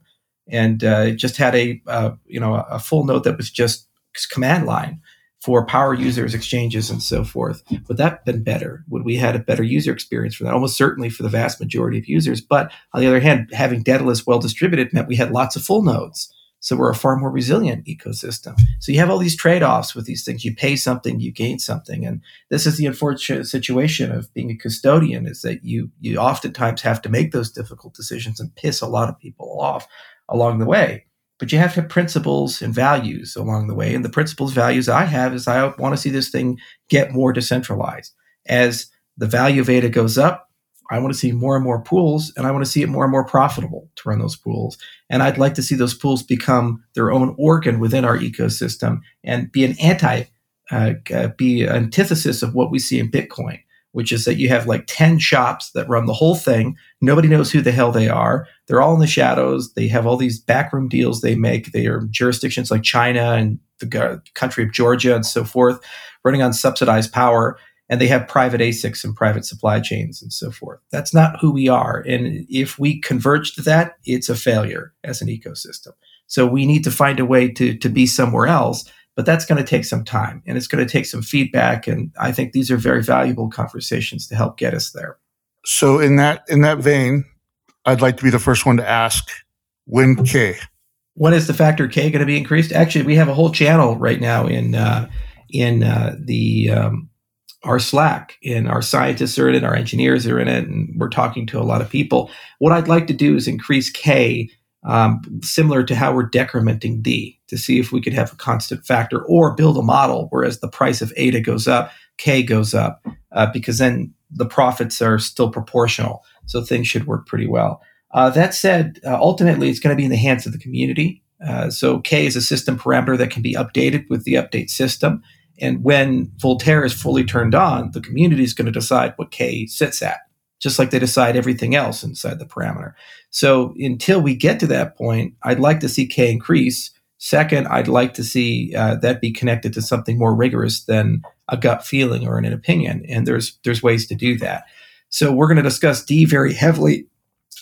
and uh, just had a uh, you know a full node that was just command line for power users, exchanges, and so forth. Would that have been better? Would we had a better user experience for that? Almost certainly for the vast majority of users. But on the other hand, having Daedalus well distributed meant we had lots of full nodes. So we're a far more resilient ecosystem. So you have all these trade-offs with these things. You pay something, you gain something. And this is the unfortunate situation of being a custodian is that you you oftentimes have to make those difficult decisions and piss a lot of people off along the way. But you have to have principles and values along the way. And the principles, values I have is I want to see this thing get more decentralized. As the value of ADA goes up, I want to see more and more pools, and I want to see it more and more profitable to run those pools. And I'd like to see those pools become their own organ within our ecosystem and be an anti, uh, uh, be antithesis of what we see in Bitcoin, which is that you have like 10 shops that run the whole thing. Nobody knows who the hell they are. They're all in the shadows. They have all these backroom deals they make. They are jurisdictions like China and the country of Georgia and so forth, running on subsidized power. And they have private ASICs and private supply chains and so forth. That's not who we are. And if we converge to that, it's a failure as an ecosystem. So we need to find a way to, to be somewhere else but that's going to take some time and it's going to take some feedback and i think these are very valuable conversations to help get us there so in that in that vein i'd like to be the first one to ask when k when is the factor k going to be increased actually we have a whole channel right now in uh, in uh, the um, our slack and our scientists are in it our engineers are in it and we're talking to a lot of people what i'd like to do is increase k um, similar to how we're decrementing D to see if we could have a constant factor or build a model whereas the price of ADA goes up, K goes up, uh, because then the profits are still proportional. So things should work pretty well. Uh, that said, uh, ultimately, it's going to be in the hands of the community. Uh, so K is a system parameter that can be updated with the update system. And when Voltaire is fully turned on, the community is going to decide what K sits at just like they decide everything else inside the parameter. So until we get to that point, I'd like to see K increase. Second, I'd like to see uh, that be connected to something more rigorous than a gut feeling or an opinion. And there's there's ways to do that. So we're going to discuss D very heavily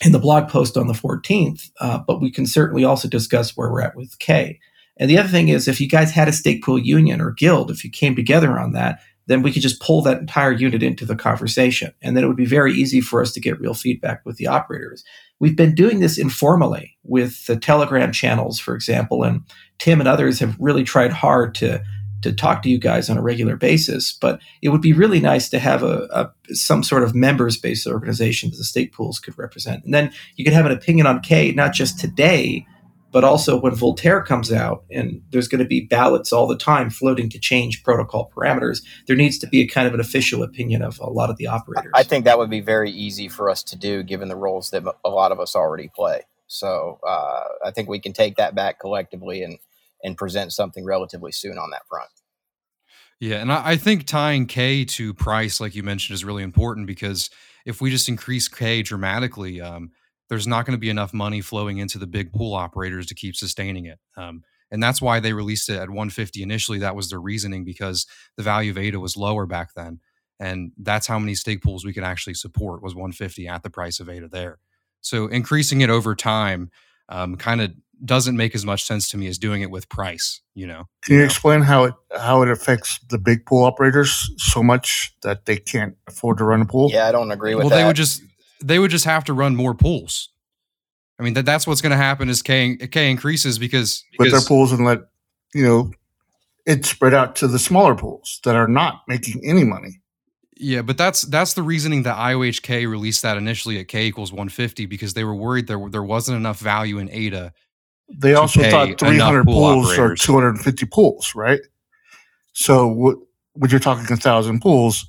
in the blog post on the 14th, uh, but we can certainly also discuss where we're at with K. And the other thing is, if you guys had a stake pool union or guild, if you came together on that, then we could just pull that entire unit into the conversation. And then it would be very easy for us to get real feedback with the operators. We've been doing this informally with the Telegram channels, for example, and Tim and others have really tried hard to to talk to you guys on a regular basis. But it would be really nice to have a, a some sort of members based organization that the stake pools could represent. And then you could have an opinion on K, not just today, but also when Voltaire comes out and there's going to be ballots all the time floating to change protocol parameters, there needs to be a kind of an official opinion of a lot of the operators. I think that would be very easy for us to do given the roles that a lot of us already play. So uh, I think we can take that back collectively and, and present something relatively soon on that front. Yeah, and I, I think tying K to price, like you mentioned, is really important because if we just increase K dramatically, um, there's not going to be enough money flowing into the big pool operators to keep sustaining it. Um, and that's why they released it at 150 initially. That was their reasoning because the value of ADA was lower back then, and that's how many stake pools we could actually support was 150 at the price of ADA there. So increasing it over time um, kind of doesn't make as much sense to me as doing it with price. You know. Can you explain how it how it affects the big pool operators so much that they can't afford to run a pool? Yeah, I don't agree with well, that. Well, they would just they would just have to run more pools. I mean that that's what's going to happen as K K increases because, with their pools and let you know it spread out to the smaller pools that are not making any money. yeah, but that's that's the reasoning that IOHK released that initially at K equals 150 because they were worried there there wasn't enough value in ADA. They also thought 300 pool pools or operators. 250 pools, right? So what when you're talking a thousand pools,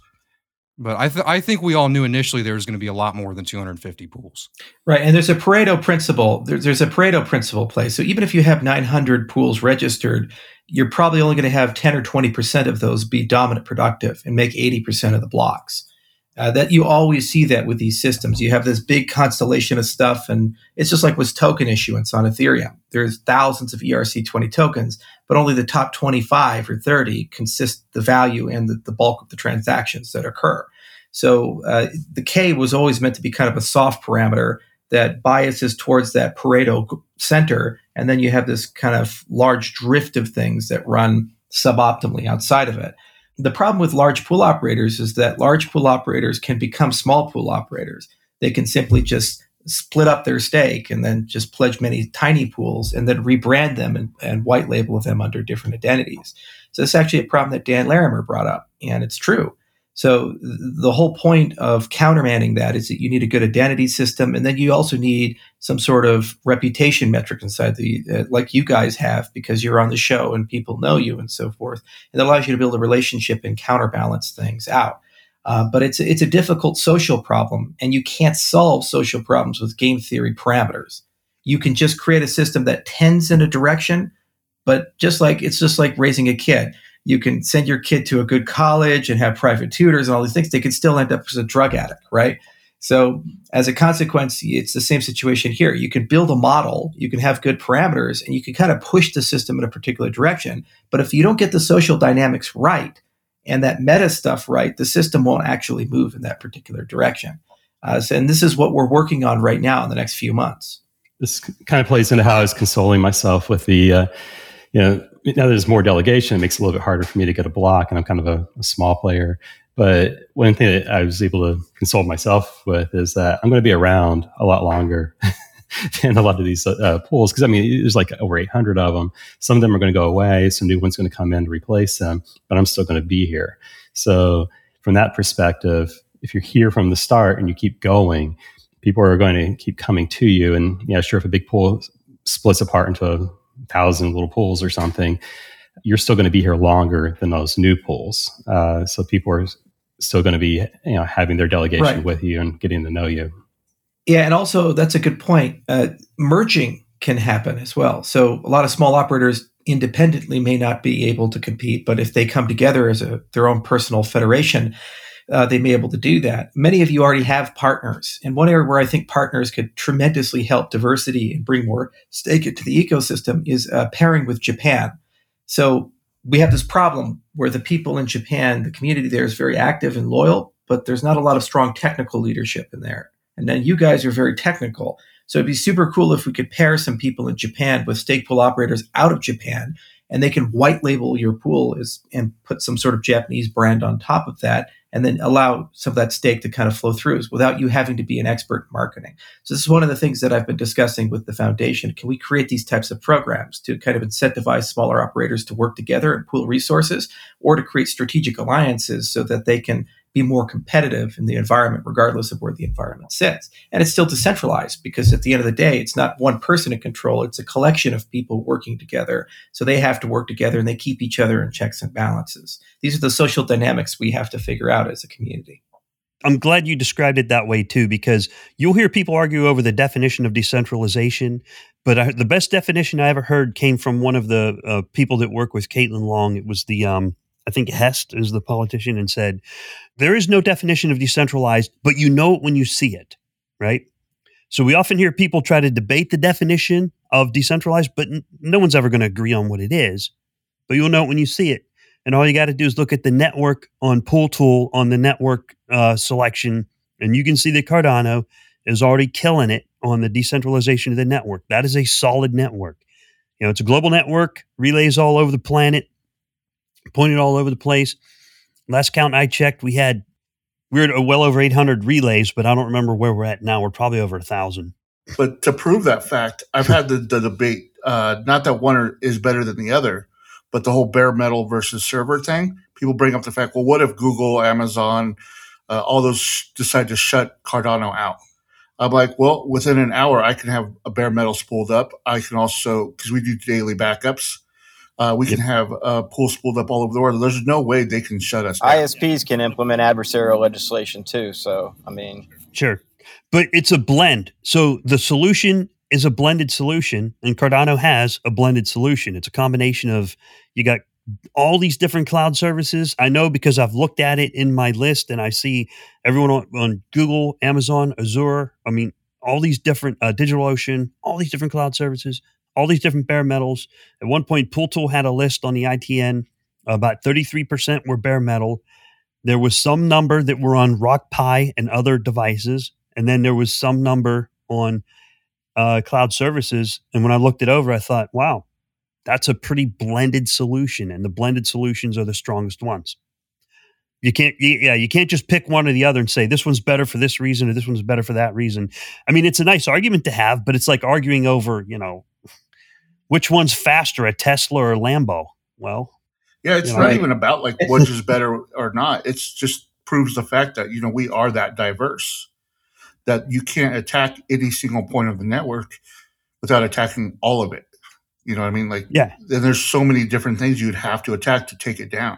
But I th- I think we all knew initially there was going to be a lot more than 250 pools. Right, and there's a Pareto principle. There's, there's a Pareto principle play. So even if you have 900 pools registered, you're probably only going to have 10 or 20 percent of those be dominant productive and make 80 percent of the blocks. Uh, that you always see that with these systems. You have this big constellation of stuff, and it's just like with token issuance on Ethereum. There's thousands of ERC20 tokens, but only the top 25 or 30 consist the value and the, the bulk of the transactions that occur. So uh, the K was always meant to be kind of a soft parameter that biases towards that Pareto center, and then you have this kind of large drift of things that run suboptimally outside of it. The problem with large pool operators is that large pool operators can become small pool operators. They can simply just split up their stake and then just pledge many tiny pools and then rebrand them and, and white label them under different identities. So it's actually a problem that Dan Larimer brought up, and it's true. So the whole point of countermanding that is that you need a good identity system, and then you also need some sort of reputation metric inside the, uh, like you guys have, because you're on the show and people know you and so forth. And that allows you to build a relationship and counterbalance things out. Uh, but it's it's a difficult social problem, and you can't solve social problems with game theory parameters. You can just create a system that tends in a direction, but just like it's just like raising a kid you can send your kid to a good college and have private tutors and all these things, they could still end up as a drug addict, right? So, as a consequence, it's the same situation here. You can build a model, you can have good parameters, and you can kind of push the system in a particular direction. But if you don't get the social dynamics right and that meta stuff right, the system won't actually move in that particular direction. Uh, so, and this is what we're working on right now in the next few months. this kind of plays into how I was consoling myself with the, uh, you know, now there's more delegation, it makes it a little bit harder for me to get a block, and I'm kind of a, a small player. But one thing that I was able to console myself with is that I'm going to be around a lot longer than a lot of these uh, pools because I mean there's like over 800 of them. Some of them are going to go away, some new ones going to come in to replace them, but I'm still going to be here. So from that perspective, if you're here from the start and you keep going, people are going to keep coming to you. And yeah, sure, if a big pool splits apart into a thousand little pools or something, you're still going to be here longer than those new pools. Uh, so people are still going to be, you know, having their delegation Right. with you and getting to know you. Yeah, and also that's a good point. Uh, merging can happen as well. So a lot of small operators independently may not be able to compete, but if they come together as a their own personal federation, uh, they may be able to do that. Many of you already have partners, and one area where I think partners could tremendously help diversity and bring more stake into the ecosystem is uh, pairing with Japan. So we have this problem where the people in Japan, the community there is very active and loyal, but there's not a lot of strong technical leadership in there. And then you guys are very technical. So it'd be super cool if we could pair some people in Japan with stake pool operators out of Japan and they can white label your pool as, and put some sort of Japanese brand on top of that and then allow some of that stake to kind of flow through without you having to be an expert in marketing. So this is one of the things that I've been discussing with the foundation. Can we create these types of programs to kind of incentivize smaller operators to work together and pool resources or to create strategic alliances so that they can be more competitive in the environment, regardless of where the environment sits. And it's still decentralized because at the end of the day, it's not one person in control, it's a collection of people working together. So they have to work together and they keep each other in checks and balances. These are the social dynamics we have to figure out as a community. I'm glad you described it that way too, because you'll hear people argue over the definition of decentralization. But I, the best definition I ever heard came from one of the uh, people that work with Caitlin Long. It was the, um, I think Hest is the politician, and said, There is no definition of decentralized, but you know it when you see it, right? So we often hear people try to debate the definition of decentralized, but n- no one's ever going to agree on what it is. But you'll know it when you see it. And all you got to do is look at the network on Pool Tool on the network uh, selection, and you can see that Cardano is already killing it on the decentralization of the network. That is a solid network. You know, it's a global network, relays all over the planet, pointed all over the place. Last count I checked, we had we we're at well over 800 relays, but I don't remember where we're at now. We're probably over a thousand. But to prove that fact, I've had the, the debate. Uh, not that one is better than the other, but the whole bare metal versus server thing. People bring up the fact, well, what if Google, Amazon, uh, all those decide to shut Cardano out? I'm like, well, within an hour, I can have a bare metal spooled up. I can also, because we do daily backups, uh, we can have uh, pools spooled up all over the world. There's no way they can shut us down. ISPs can implement adversarial legislation too. So, I mean, Sure. But it's a blend. So the solution is a blended solution, and Cardano has a blended solution. It's a combination of you got all these different cloud services. I know because I've looked at it in my list and I see everyone on, on Google, Amazon, Azure. I mean, all these different uh, DigitalOcean, all these different cloud services, all these different bare metals. At one point, PoolTool had a list on the ITN. About 33% were bare metal. There was some number that were on Rock Pi and other devices. And then there was some number on uh, cloud services. And when I looked it over, I thought, wow, that's a pretty blended solution. And the blended solutions are the strongest ones. You can't, yeah, you can't just pick one or the other and say this one's better for this reason or this one's better for that reason. I mean, it's a nice argument to have, but it's like arguing over, you know, which one's faster, a Tesla or a Lambo? Well, Yeah, it's You not know, even about like which is better or not. It's just proves the fact that you know we are that diverse that you can't attack any single point of the network without attacking all of it. You know what I mean? Like, Yeah. And there's so many different things you'd have to attack to take it down.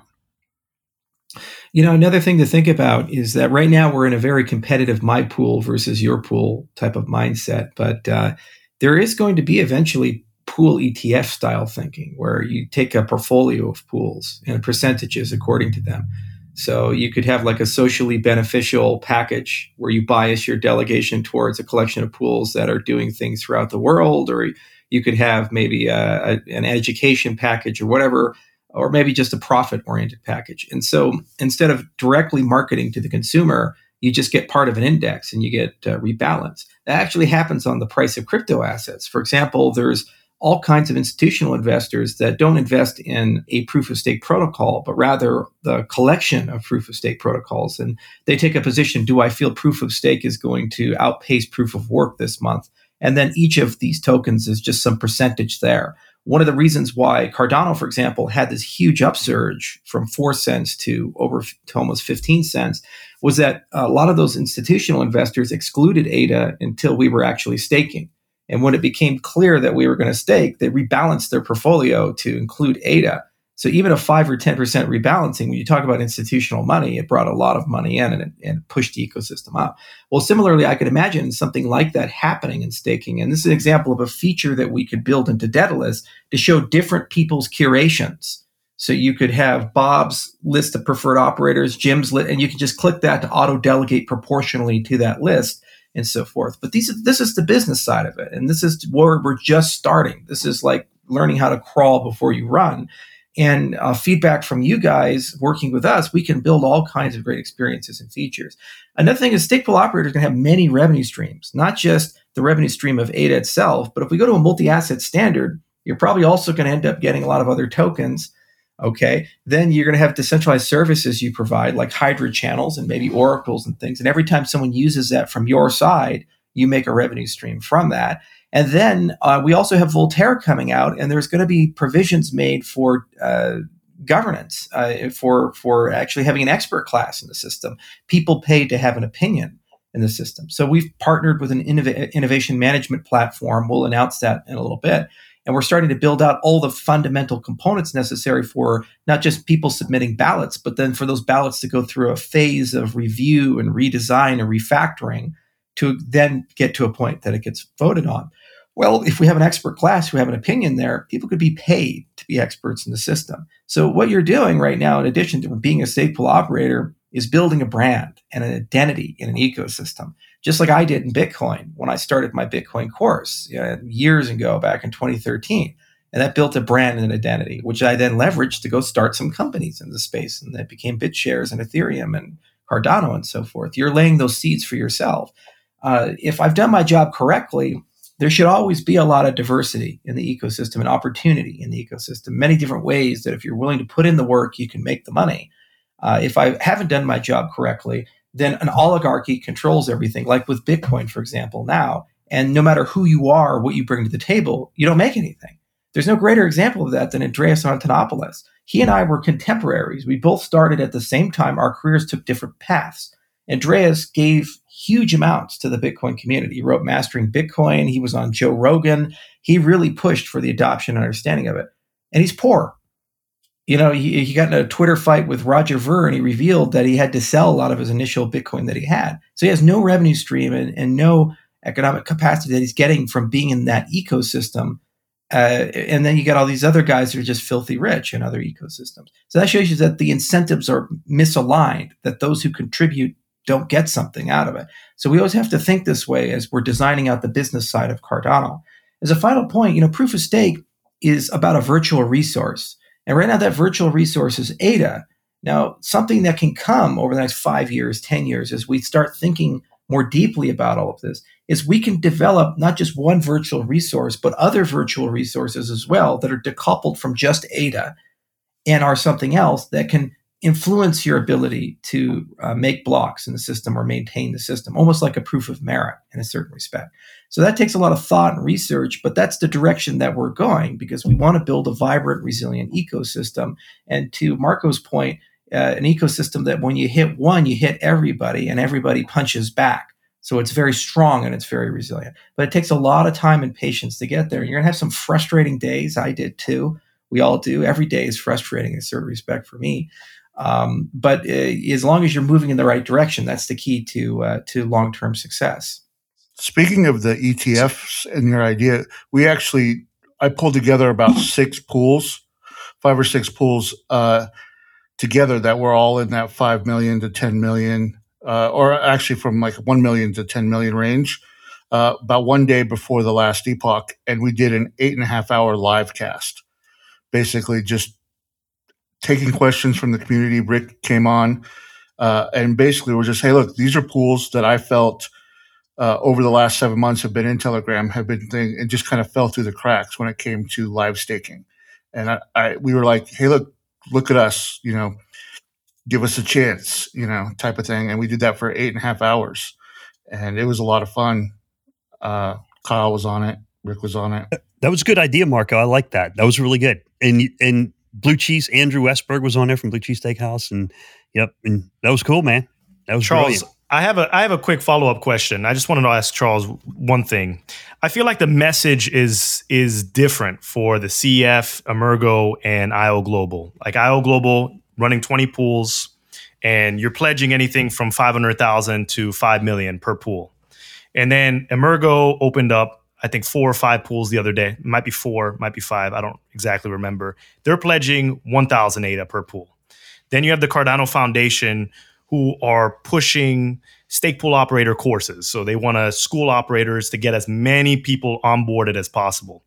You know, another thing to think about is that right now we're in a very competitive my pool versus your pool type of mindset, but uh, there is going to be eventually pool ETF style thinking where you take a portfolio of pools and percentages according to them. So you could have like a socially beneficial package where you bias your delegation towards a collection of pools that are doing things throughout the world, or you could have maybe a, a, an education package or whatever or maybe just a profit oriented package. And so instead of directly marketing to the consumer, you just get part of an index and you get uh, rebalance. That actually happens on the price of crypto assets. For example, there's all kinds of institutional investors that don't invest in a proof of stake protocol, but rather the collection of proof of stake protocols. And they take a position do I feel proof of stake is going to outpace proof of work this month? And then each of these tokens is just some percentage there one of the reasons why Cardano, for example, had this huge upsurge from four cents to over to almost 15 cents was that a lot of those institutional investors excluded ADA until we were actually staking. And when it became clear that we were going to stake, they rebalanced their portfolio to include ADA. So even a five or 10% rebalancing, when you talk about institutional money, it brought a lot of money in and, and pushed the ecosystem up. Well, similarly, I could imagine something like that happening in staking. And this is an example of a feature that we could build into Daedalus to show different people's curations. So you could have Bob's list of preferred operators, Jim's list, and you can just click that to auto delegate proportionally to that list and so forth. But these, this is the business side of it. And this is where we're just starting. This is like learning how to crawl before you run and uh, feedback from you guys working with us, we can build all kinds of great experiences and features. Another thing is stake pool operators can have many revenue streams, not just the revenue stream of ADA itself, but if we go to a multi-asset standard, you're probably also going to end up getting a lot of other tokens. Okay, then you're going to have decentralized services you provide, like Hydra channels and maybe oracles and things. And every time someone uses that from your side, you make a revenue stream from that. And then uh, we also have Voltaire coming out, and there's going to be provisions made for uh, governance, uh, for for actually having an expert class in the system. People paid to have an opinion in the system. So we've partnered with an innov- innovation management platform. We'll announce that in a little bit. And we're starting to build out all the fundamental components necessary for not just people submitting ballots, but then for those ballots to go through a phase of review and redesign and refactoring to then get to a point that it gets voted on. Well, if we have an expert class who have an opinion there, people could be paid to be experts in the system. So what you're doing right now, in addition to being a stake pool operator, is building a brand and an identity in an ecosystem, just like I did in Bitcoin when I started my Bitcoin course you know, years ago, back in 2013. And that built a brand and an identity, which I then leveraged to go start some companies in the space. And that became BitShares and Ethereum and Cardano and so forth. You're laying those seeds for yourself. Uh, if I've done my job correctly, there should always be a lot of diversity in the ecosystem and opportunity in the ecosystem, many different ways that if you're willing to put in the work, you can make the money. Uh, if I haven't done my job correctly, then an oligarchy controls everything, like with Bitcoin, for example, now. And no matter who you are, what you bring to the table, you don't make anything. There's no greater example of that than Andreas Antonopoulos. He and I were contemporaries. We both started at the same time. Our careers took different paths. Andreas gave huge amounts to the Bitcoin community. He wrote Mastering Bitcoin. He was on Joe Rogan. He really pushed for the adoption and understanding of it. And he's poor. You know, he, he got in a Twitter fight with Roger Ver and he revealed that he had to sell a lot of his initial Bitcoin that he had. So he has no revenue stream and, and no economic capacity that he's getting from being in that ecosystem. Uh, and then you get all these other guys who are just filthy rich in other ecosystems. So that shows you that the incentives are misaligned, that those who contribute don't get something out of it. So we always have to think this way as we're designing out the business side of Cardano. As a final point, you know, proof of stake is about a virtual resource. And right now that virtual resource is ADA. Now, something that can come over the next five years, 10 years, as we start thinking more deeply about all of this, is we can develop not just one virtual resource, but other virtual resources as well that are decoupled from just ADA and are something else that can influence your ability to uh, make blocks in the system or maintain the system, almost like a proof of merit in a certain respect. So that takes a lot of thought and research, but that's the direction that we're going because we want to build a vibrant, resilient ecosystem. And to Marco's point, uh, an ecosystem that when you hit one, you hit everybody and everybody punches back. So it's very strong and it's very resilient. But it takes a lot of time and patience to get there. You're going to have some frustrating days. I did too. We all do. Every day is frustrating in a certain respect for me. Um, but uh, as long as you're moving in the right direction, that's the key to uh, to long term success. Speaking of the ETFs and your idea, we actually I pulled together about six pools, five or six pools uh, together that were all in that five million to ten million, uh, or actually from like one million to ten million range. Uh, about one day before the last epoch, and we did an eight and a half hour live cast, basically just taking questions from the community. Rick came on uh, and basically we're just, hey, look, these are pools that I felt uh, over the last seven months have been in Telegram, have been thing, and just kind of fell through the cracks when it came to live staking. And I, I, we were like, hey, look, look at us, you know, give us a chance, you know, type of thing. And we did that for eight and a half hours, and it was a lot of fun. Uh, Kyle was on it. Rick was on it. That was a good idea, Marco. I like that. That was really good. And and Blue Cheese. Andrew Westberg was on there from Blue Cheese Stakehouse, and yep, and that was cool, man. That was Charles. Brilliant. I have a I have a quick follow up question. I just wanted to ask Charles one thing. I feel like the message is is different for the CF, Emurgo, and IO Global. Like IO Global running twenty pools, and you're pledging anything from five hundred thousand to five million per pool. And then Emurgo opened up I think four or five pools the other day. It might be four, might be five. I don't exactly remember. They're pledging 1,000 ADA per pool. Then you have the Cardano Foundation who are pushing stake pool operator courses. So they want to school operators to get as many people onboarded as possible.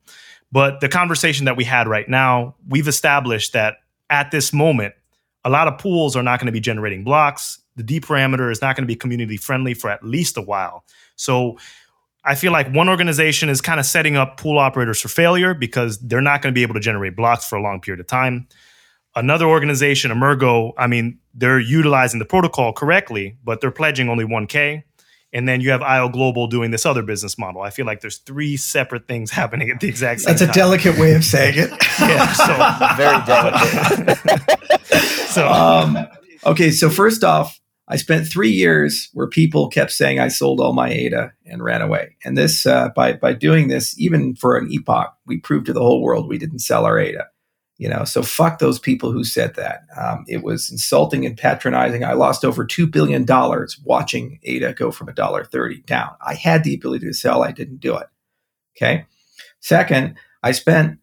But the conversation that we had right now, we've established that at this moment, a lot of pools are not going to be generating blocks. The D parameter is not going to be community friendly for at least a while. So I feel like one organization is kind of setting up pool operators for failure because they're not going to be able to generate blocks for a long period of time. Another organization, Emurgo, I mean, they're utilizing the protocol correctly, but they're pledging only 1K. And then you have IO Global doing this other business model. I feel like there's three separate things happening at the exact same That's time. a delicate way of saying it. yeah, so Very delicate. so um, okay, so first off, I spent three years where people kept saying I sold all my ADA and ran away. And this, uh, by by doing this, even for an epoch, we proved to the whole world we didn't sell our ADA. You know, so fuck those people who said that. Um, it was insulting and patronizing. I lost over two billion dollars watching ADA go from a dollar thirty down. I had the ability to sell. I didn't do it. Okay. Second, I spent.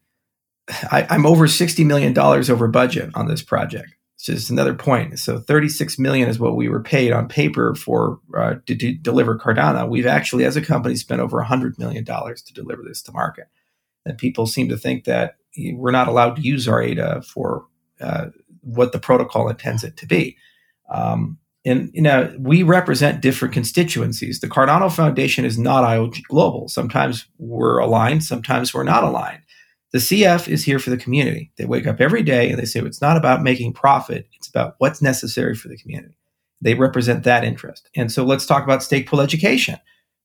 I, I'm over sixty million dollars over budget on this project just another point. So 36 million is what we were paid on paper for uh, to, to, deliver Cardano. We've actually, as a company, spent over 100 million dollars to deliver this to market. And people seem to think that we're not allowed to use our ADA for uh, what the protocol intends it to be. Um, and you know, we represent different constituencies. The Cardano Foundation is not IOG Global. Sometimes we're aligned, sometimes we're not aligned. The CF is here for the community. They wake up every day and they say it's not about making profit, it's about what's necessary for the community. They represent that interest. And so let's talk about stake pool education.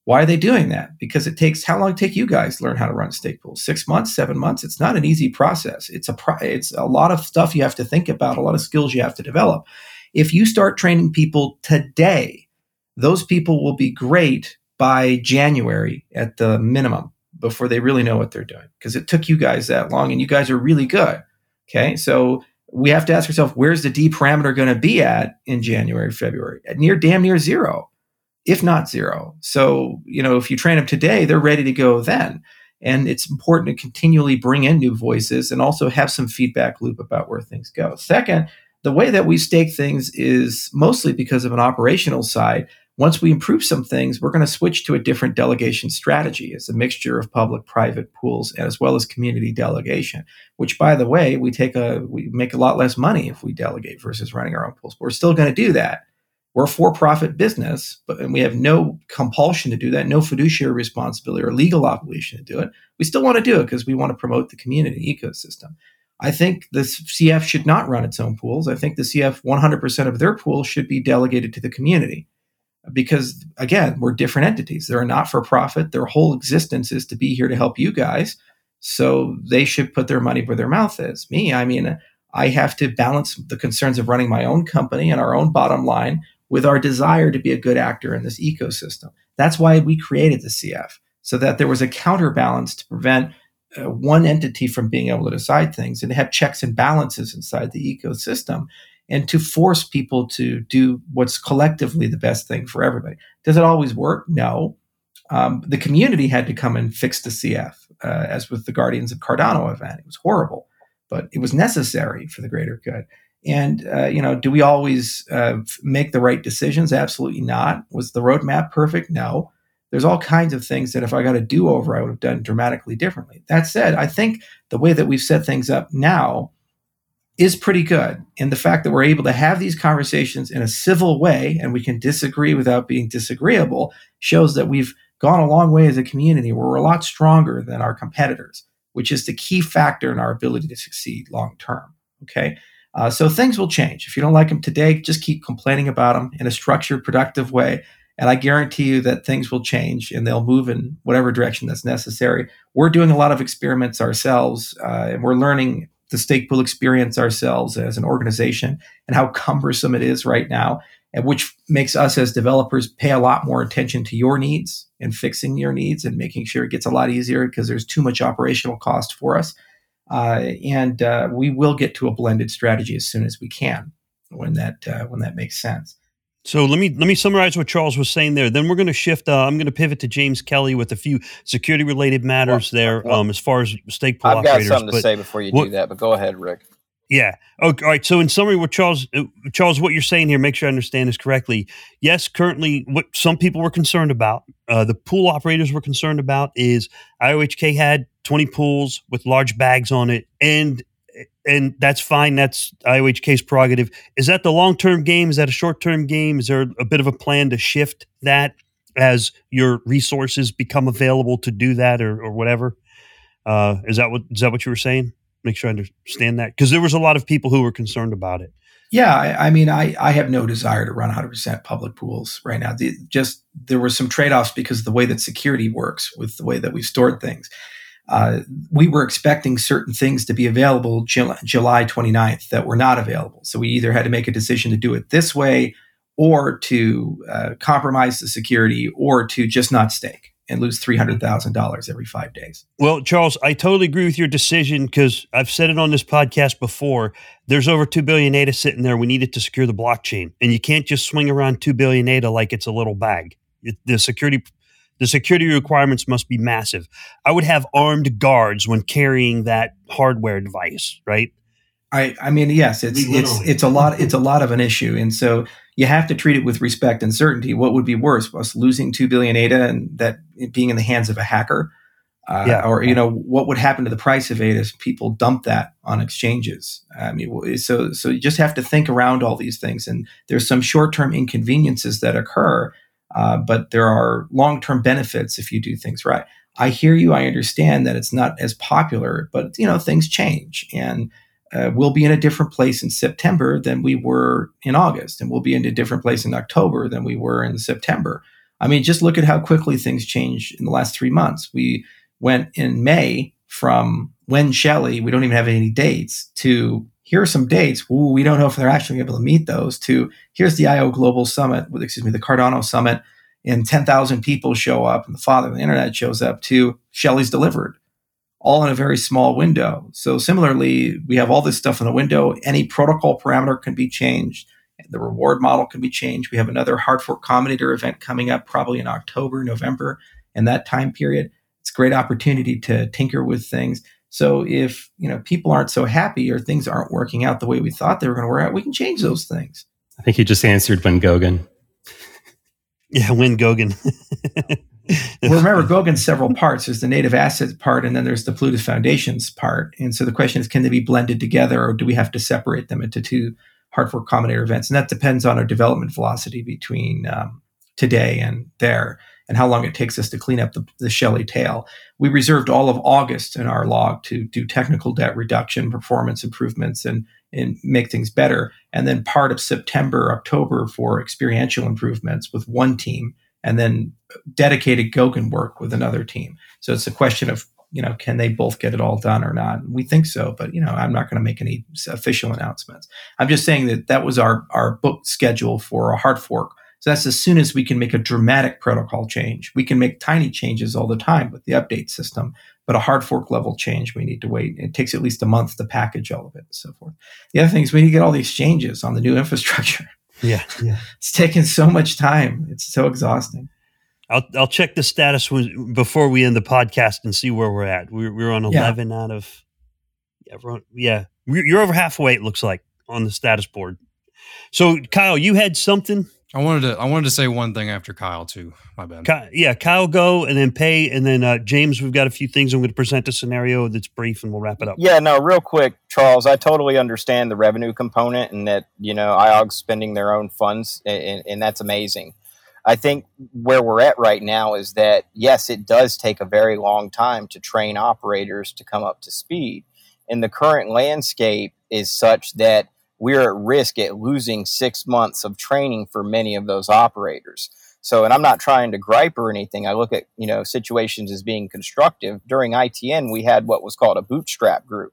Why are they doing that? Because it takes how long take you guys to learn how to run stake pools? Six months, seven months. It's not an easy process. It's a it's a lot of stuff you have to think about, a lot of skills you have to develop. If you start training people today, those people will be great by January at the minimum before they really know what they're doing because it took you guys that long and you guys are really good. Okay. So we have to ask ourselves, where's the D parameter going to be at in January, February? At near damn near zero, if not zero. So, you know, if you train them today, they're ready to go then. And it's important to continually bring in new voices and also have some feedback loop about where things go. Second, the way that we stake things is mostly because of an operational side once we improve some things, we're going to switch to a different delegation strategy. It's a mixture of public private pools and as well as community delegation, which by the way, we take a we make a lot less money if we delegate versus running our own pools. We're still going to do that. We're a for-profit business, but and we have no compulsion to do that, no fiduciary responsibility or legal obligation to do it. We still want to do it because we want to promote the community ecosystem. I think the CF should not run its own pools. I think the CF 100% of their pools should be delegated to the community because again, we're different entities. They're not for profit. Their whole existence is to be here to help you guys. So they should put their money where their mouth is. Me, I mean, I have to balance the concerns of running my own company and our own bottom line with our desire to be a good actor in this ecosystem. That's why we created the CF, so that there was a counterbalance to prevent uh, one entity from being able to decide things and have checks and balances inside the ecosystem and to force people to do what's collectively the best thing for everybody. Does it always work? No. Um, the community had to come and fix the CF, uh, as with the Guardians of Cardano event. It was horrible, but it was necessary for the greater good. And uh, you know, do we always uh, make the right decisions? Absolutely not. Was the roadmap perfect? No. There's all kinds of things that if I got a do over, I would have done dramatically differently. That said, I think the way that we've set things up now is pretty good. And the fact that we're able to have these conversations in a civil way and we can disagree without being disagreeable shows that we've gone a long way as a community we're a lot stronger than our competitors, which is the key factor in our ability to succeed long term. Okay. Uh, so things will change. If you don't like them today, just keep complaining about them in a structured, productive way. And I guarantee you that things will change and they'll move in whatever direction that's necessary. We're doing a lot of experiments ourselves uh, and we're learning the stake pool experience ourselves as an organization and how cumbersome it is right now, and which makes us as developers pay a lot more attention to your needs and fixing your needs and making sure it gets a lot easier because there's too much operational cost for us. Uh, and uh, we will get to a blended strategy as soon as we can when that uh, when that makes sense. So let me let me summarize what Charles was saying there. Then we're going to shift. Uh, I'm going to pivot to James Kelly with a few security related matters well, there, well, um, as far as stake pool I've got something to say before you what, do that, but go ahead, Rick. Yeah. Okay. All right. So in summary, what Charles uh, Charles, what you're saying here, make sure I understand this correctly. Yes, currently, what some people were concerned about, uh, the pool operators were concerned about, is IOHK had 20 pools with large bags on it, and and that's fine. That's IOHK's prerogative. Is that the long term game? Is that a short term game? Is there a bit of a plan to shift that as your resources become available to do that, or, or whatever? Uh, is that what is that what you were saying? Make sure I understand that because there was a lot of people who were concerned about it. Yeah, I, I mean, I, I have no desire to run 100% public pools right now. The, just there were some trade offs because of the way that security works with the way that we've stored things uh, we were expecting certain things to be available July 29th that were not available. So we either had to make a decision to do it this way or to uh, compromise the security or to just not stake and lose $300,000 every five days. Well, Charles, I totally agree with your decision because I've said it on this podcast before. There's over 2 billion ADA sitting there. We need it to secure the blockchain. And you can't just swing around 2 billion ADA like it's a little bag. It, the security the security requirements must be massive. I would have armed guards when carrying that hardware device, right? I, I mean, yes, it's it's it's a lot it's a lot of an issue, and so you have to treat it with respect and certainty. What would be worse, us losing two billion ADA and that being in the hands of a hacker, uh, yeah. or you know, what would happen to the price of ADA if people dump that on exchanges? I mean, so so you just have to think around all these things, and there's some short term inconveniences that occur uh, but there are long term benefits if you do things right. I hear you. I understand that it's not as popular, but you know things change, and uh, we'll be in a different place in September than we were in August, and we'll be in a different place in October than we were in September. I mean, just look at how quickly things change in the last three months. We went in May from when Shelley, we don't even have any dates, to here are some dates. Ooh, we don't know if they're actually able to meet those. To here's the IO Global Summit, excuse me, the Cardano Summit, and 10,000 people show up, and the father of the internet shows up. To Shelley's delivered, all in a very small window. So similarly, we have all this stuff in the window. Any protocol parameter can be changed. The reward model can be changed. We have another hard fork combinator event coming up probably in October, November, in that time period. It's a great opportunity to tinker with things. So if you know people aren't so happy or things aren't working out the way we thought they were going to work out, we can change those things. I think you just answered when Goguen. Yeah, when Goguen. well, remember, Goguen's several parts. There's the native assets part, and then there's the Plutus Foundations part. And so the question is, can they be blended together, or do we have to separate them into two hard fork combinator events? And that depends on our development velocity between um, today and there and how long it takes us to clean up the, the Shelley tail. We reserved all of August in our log to do technical debt reduction, performance improvements, and, and make things better. And then part of September, October for experiential improvements with one team, and then dedicated Goguen work with another team. So it's a question of you know, can they both get it all done or not? We think so, but you know, I'm not going to make any official announcements. I'm just saying that that was our our book schedule for a hard fork so that's as soon as we can make a dramatic protocol change. We can make tiny changes all the time with the update system, but a hard fork level change, we need to wait. It takes at least a month to package all of it and so forth. The other thing is we need to get all the exchanges on the new infrastructure. Yeah, yeah. it's taken so much time. It's so exhausting. I'll I'll check the status before we end the podcast and see where we're at. We're we're on eleven yeah. out of yeah, on, yeah. You're over halfway. It looks like on the status board. So Kyle, you had something. I wanted to I wanted to say one thing after Kyle too. My bad. Kyle, yeah, Kyle go and then pay and then uh, James. We've got a few things. I'm going to present a scenario that's brief and we'll wrap it up. Yeah, no, real quick, Charles. I totally understand the revenue component and that you know IOG's spending their own funds and, and that's amazing. I think where we're at right now is that yes, it does take a very long time to train operators to come up to speed, and the current landscape is such that we're at risk at losing six months of training for many of those operators. So, and I'm not trying to gripe or anything. I look at, you know, situations as being constructive. During ITN, we had what was called a bootstrap group,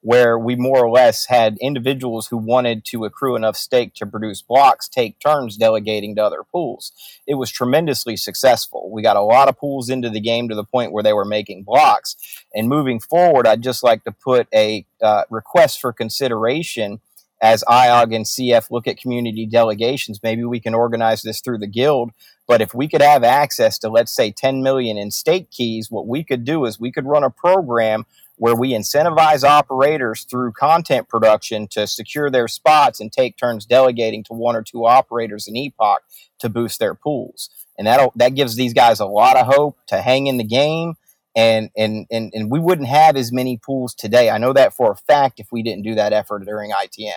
where we more or less had individuals who wanted to accrue enough stake to produce blocks take turns delegating to other pools. It was tremendously successful. We got a lot of pools into the game to the point where they were making blocks. And moving forward, I'd just like to put a uh, request for consideration as IOG and CF look at community delegations, maybe we can organize this through the guild. But if we could have access to, let's say, 10 million in stake keys, what we could do is we could run a program where we incentivize operators through content production to secure their spots and take turns delegating to one or two operators in Epoch to boost their pools. And that that gives these guys a lot of hope to hang in the game. And, and, and, and we wouldn't have as many pools today. I know that for a fact if we didn't do that effort during ITN.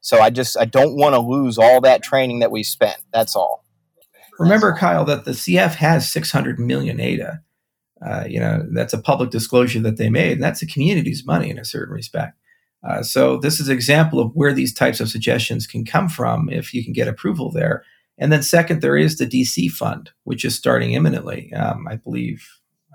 So I just I don't want to lose all that training that we spent. That's all. Remember, Kyle, that the CF has 600 million ADA. Uh, you know, that's a public disclosure that they made, and that's the community's money in a certain respect. Uh, so this is an example of where these types of suggestions can come from if you can get approval there. And then second, there is the DC fund, which is starting imminently. Um, I believe,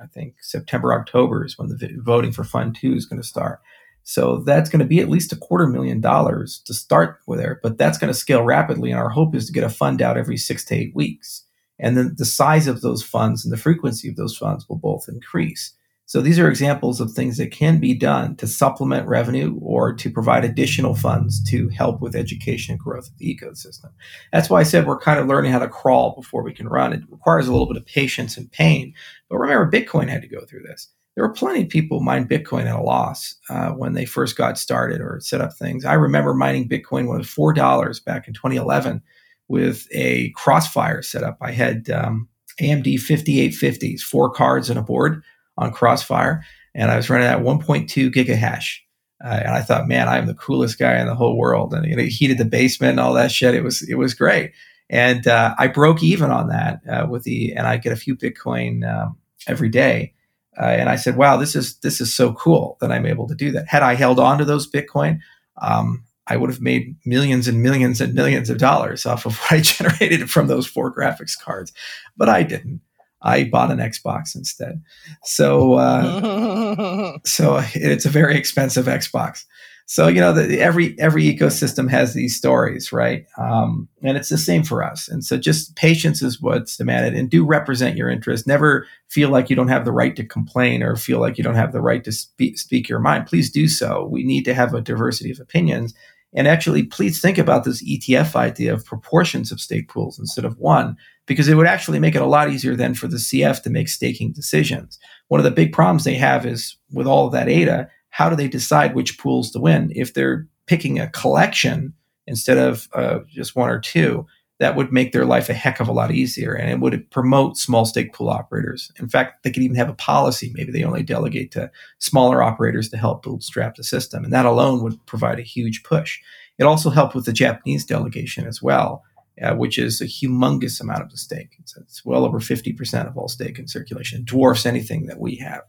I think September, October is when the voting for Fund Two is going to start. So that's going to be at least a quarter million dollars to start with there, but that's going to scale rapidly. And our hope is to get a fund out every six to eight weeks. And then the size of those funds and the frequency of those funds will both increase. So these are examples of things that can be done to supplement revenue or to provide additional funds to help with education and growth of the ecosystem. That's why I said we're kind of learning how to crawl before we can run. It requires a little bit of patience and pain. But remember, Bitcoin had to go through this there were plenty of people mine Bitcoin at a loss uh, when they first got started or set up things. I remember mining Bitcoin was four dollars back in 2011 with a Crossfire setup. I had um, AMD 5850s, four cards and a board on Crossfire, and I was running at 1.2 gigahash. Uh, and I thought, man, I am the coolest guy in the whole world. And you know, it heated the basement and all that shit. It was it was great. And uh, I broke even on that uh, with the, and I get a few Bitcoin um, every day uh, and I said, "Wow, this is this is so cool that I'm able to do that." Had I held on to those Bitcoin, um, I would have made millions and millions and millions of dollars off of what I generated from those four graphics cards. But I didn't. I bought an Xbox instead. So, uh, so it's a very expensive Xbox. So you know, the, every every ecosystem has these stories, right? Um, and it's the same for us. And so, just patience is what's demanded, and do represent your interest. Never feel like you don't have the right to complain or feel like you don't have the right to speak, speak your mind. Please do so. We need to have a diversity of opinions. And actually, please think about this ETF idea of proportions of stake pools instead of one, because it would actually make it a lot easier then for the CF to make staking decisions. One of the big problems they have is with all of that ADA, how do they decide which pools to win? If they're picking a collection instead of uh, just one or two, that would make their life a heck of a lot easier and it would promote small stake pool operators. In fact, they could even have a policy. Maybe they only delegate to smaller operators to help bootstrap the system. And that alone would provide a huge push. It also helped with the Japanese delegation as well, uh, which is a humongous amount of the stake. It's, it's well over 50% of all stake in circulation, it dwarfs anything that we have.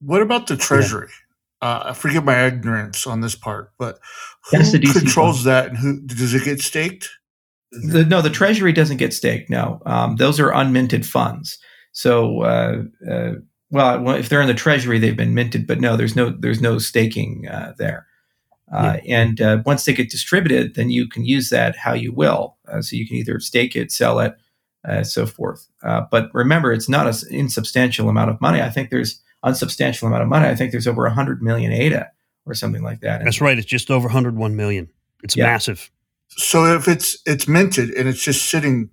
What about the treasury? Yeah. Uh, I forget my ignorance on this part, but who controls that and who does it get staked? The, no, the treasury doesn't get staked. No, um, those are unminted funds. So, uh, uh, well, if they're in the treasury, they've been minted, but no, there's no there's no staking uh, there. Uh, yeah. And uh, once they get distributed, then you can use that how you will. so you can either stake it, sell it, so forth. but remember, it's not an insubstantial amount of money. I think there's unsubstantial amount of money. I think there's over 100 million ADA or something like that. That's right. It's just over 101 million. It's yeah. massive. So if it's it's minted and it's just sitting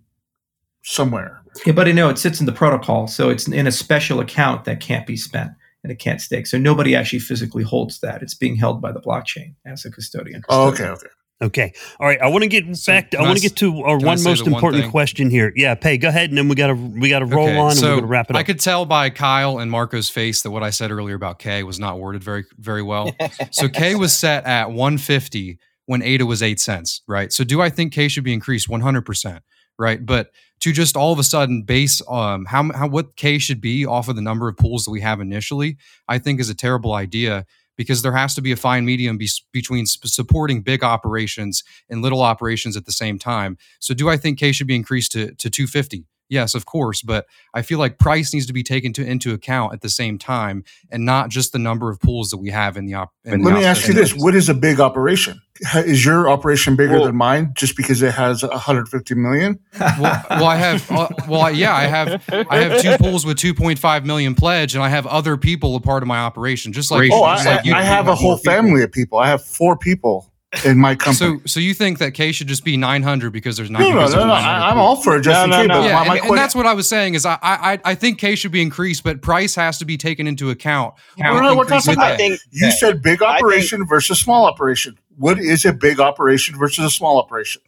somewhere. Yeah, but you know it sits in the protocol, so it's in a special account that can't be spent and it can't stake. So nobody actually physically holds that. It's being held by the blockchain as a custodian. Oh, okay, okay. Okay. All right. I want to get so back. To, I want to get to our one most important one question here. Yeah, Pay. Go ahead, and then we got to we got to roll okay, on, and we're going to wrap it up. I could tell by Kyle and Marco's face that what I said earlier about K was not worded very very well. so K was set at 150 when ADA was eight cents, right? So do I think K should be increased 100 percent, right? But to just all of a sudden base um how, how what K should be off of the number of pools that we have initially, I think is a terrible idea because there has to be a fine medium be- between supporting big operations and little operations at the same time. So, do I think K should be increased to, to 250? Yes, of course, but I feel like price needs to be taken to, into account at the same time, and not just the number of pools that we have in the op. In Let the me ask you this: What is a big operation? Is your operation bigger well, than mine just because it has 150 million? Well, well I have. Uh, well, yeah, I have. I have two pools with 2.5 million pledge, and I have other people a part of my operation. Just like oh, just I, like I, I have a whole family of people. I have four people in my company. So, so you think that K should just be 900 because there's 900? No, no, no, no. I, am all for it just no, in no, no. Yeah, my, my and, and, that's what I was saying is I, I, I think K should be increased, but price has to be taken into account. No, no, we're talking about. You said big operation think, versus small operation. What is a big operation versus a small operation?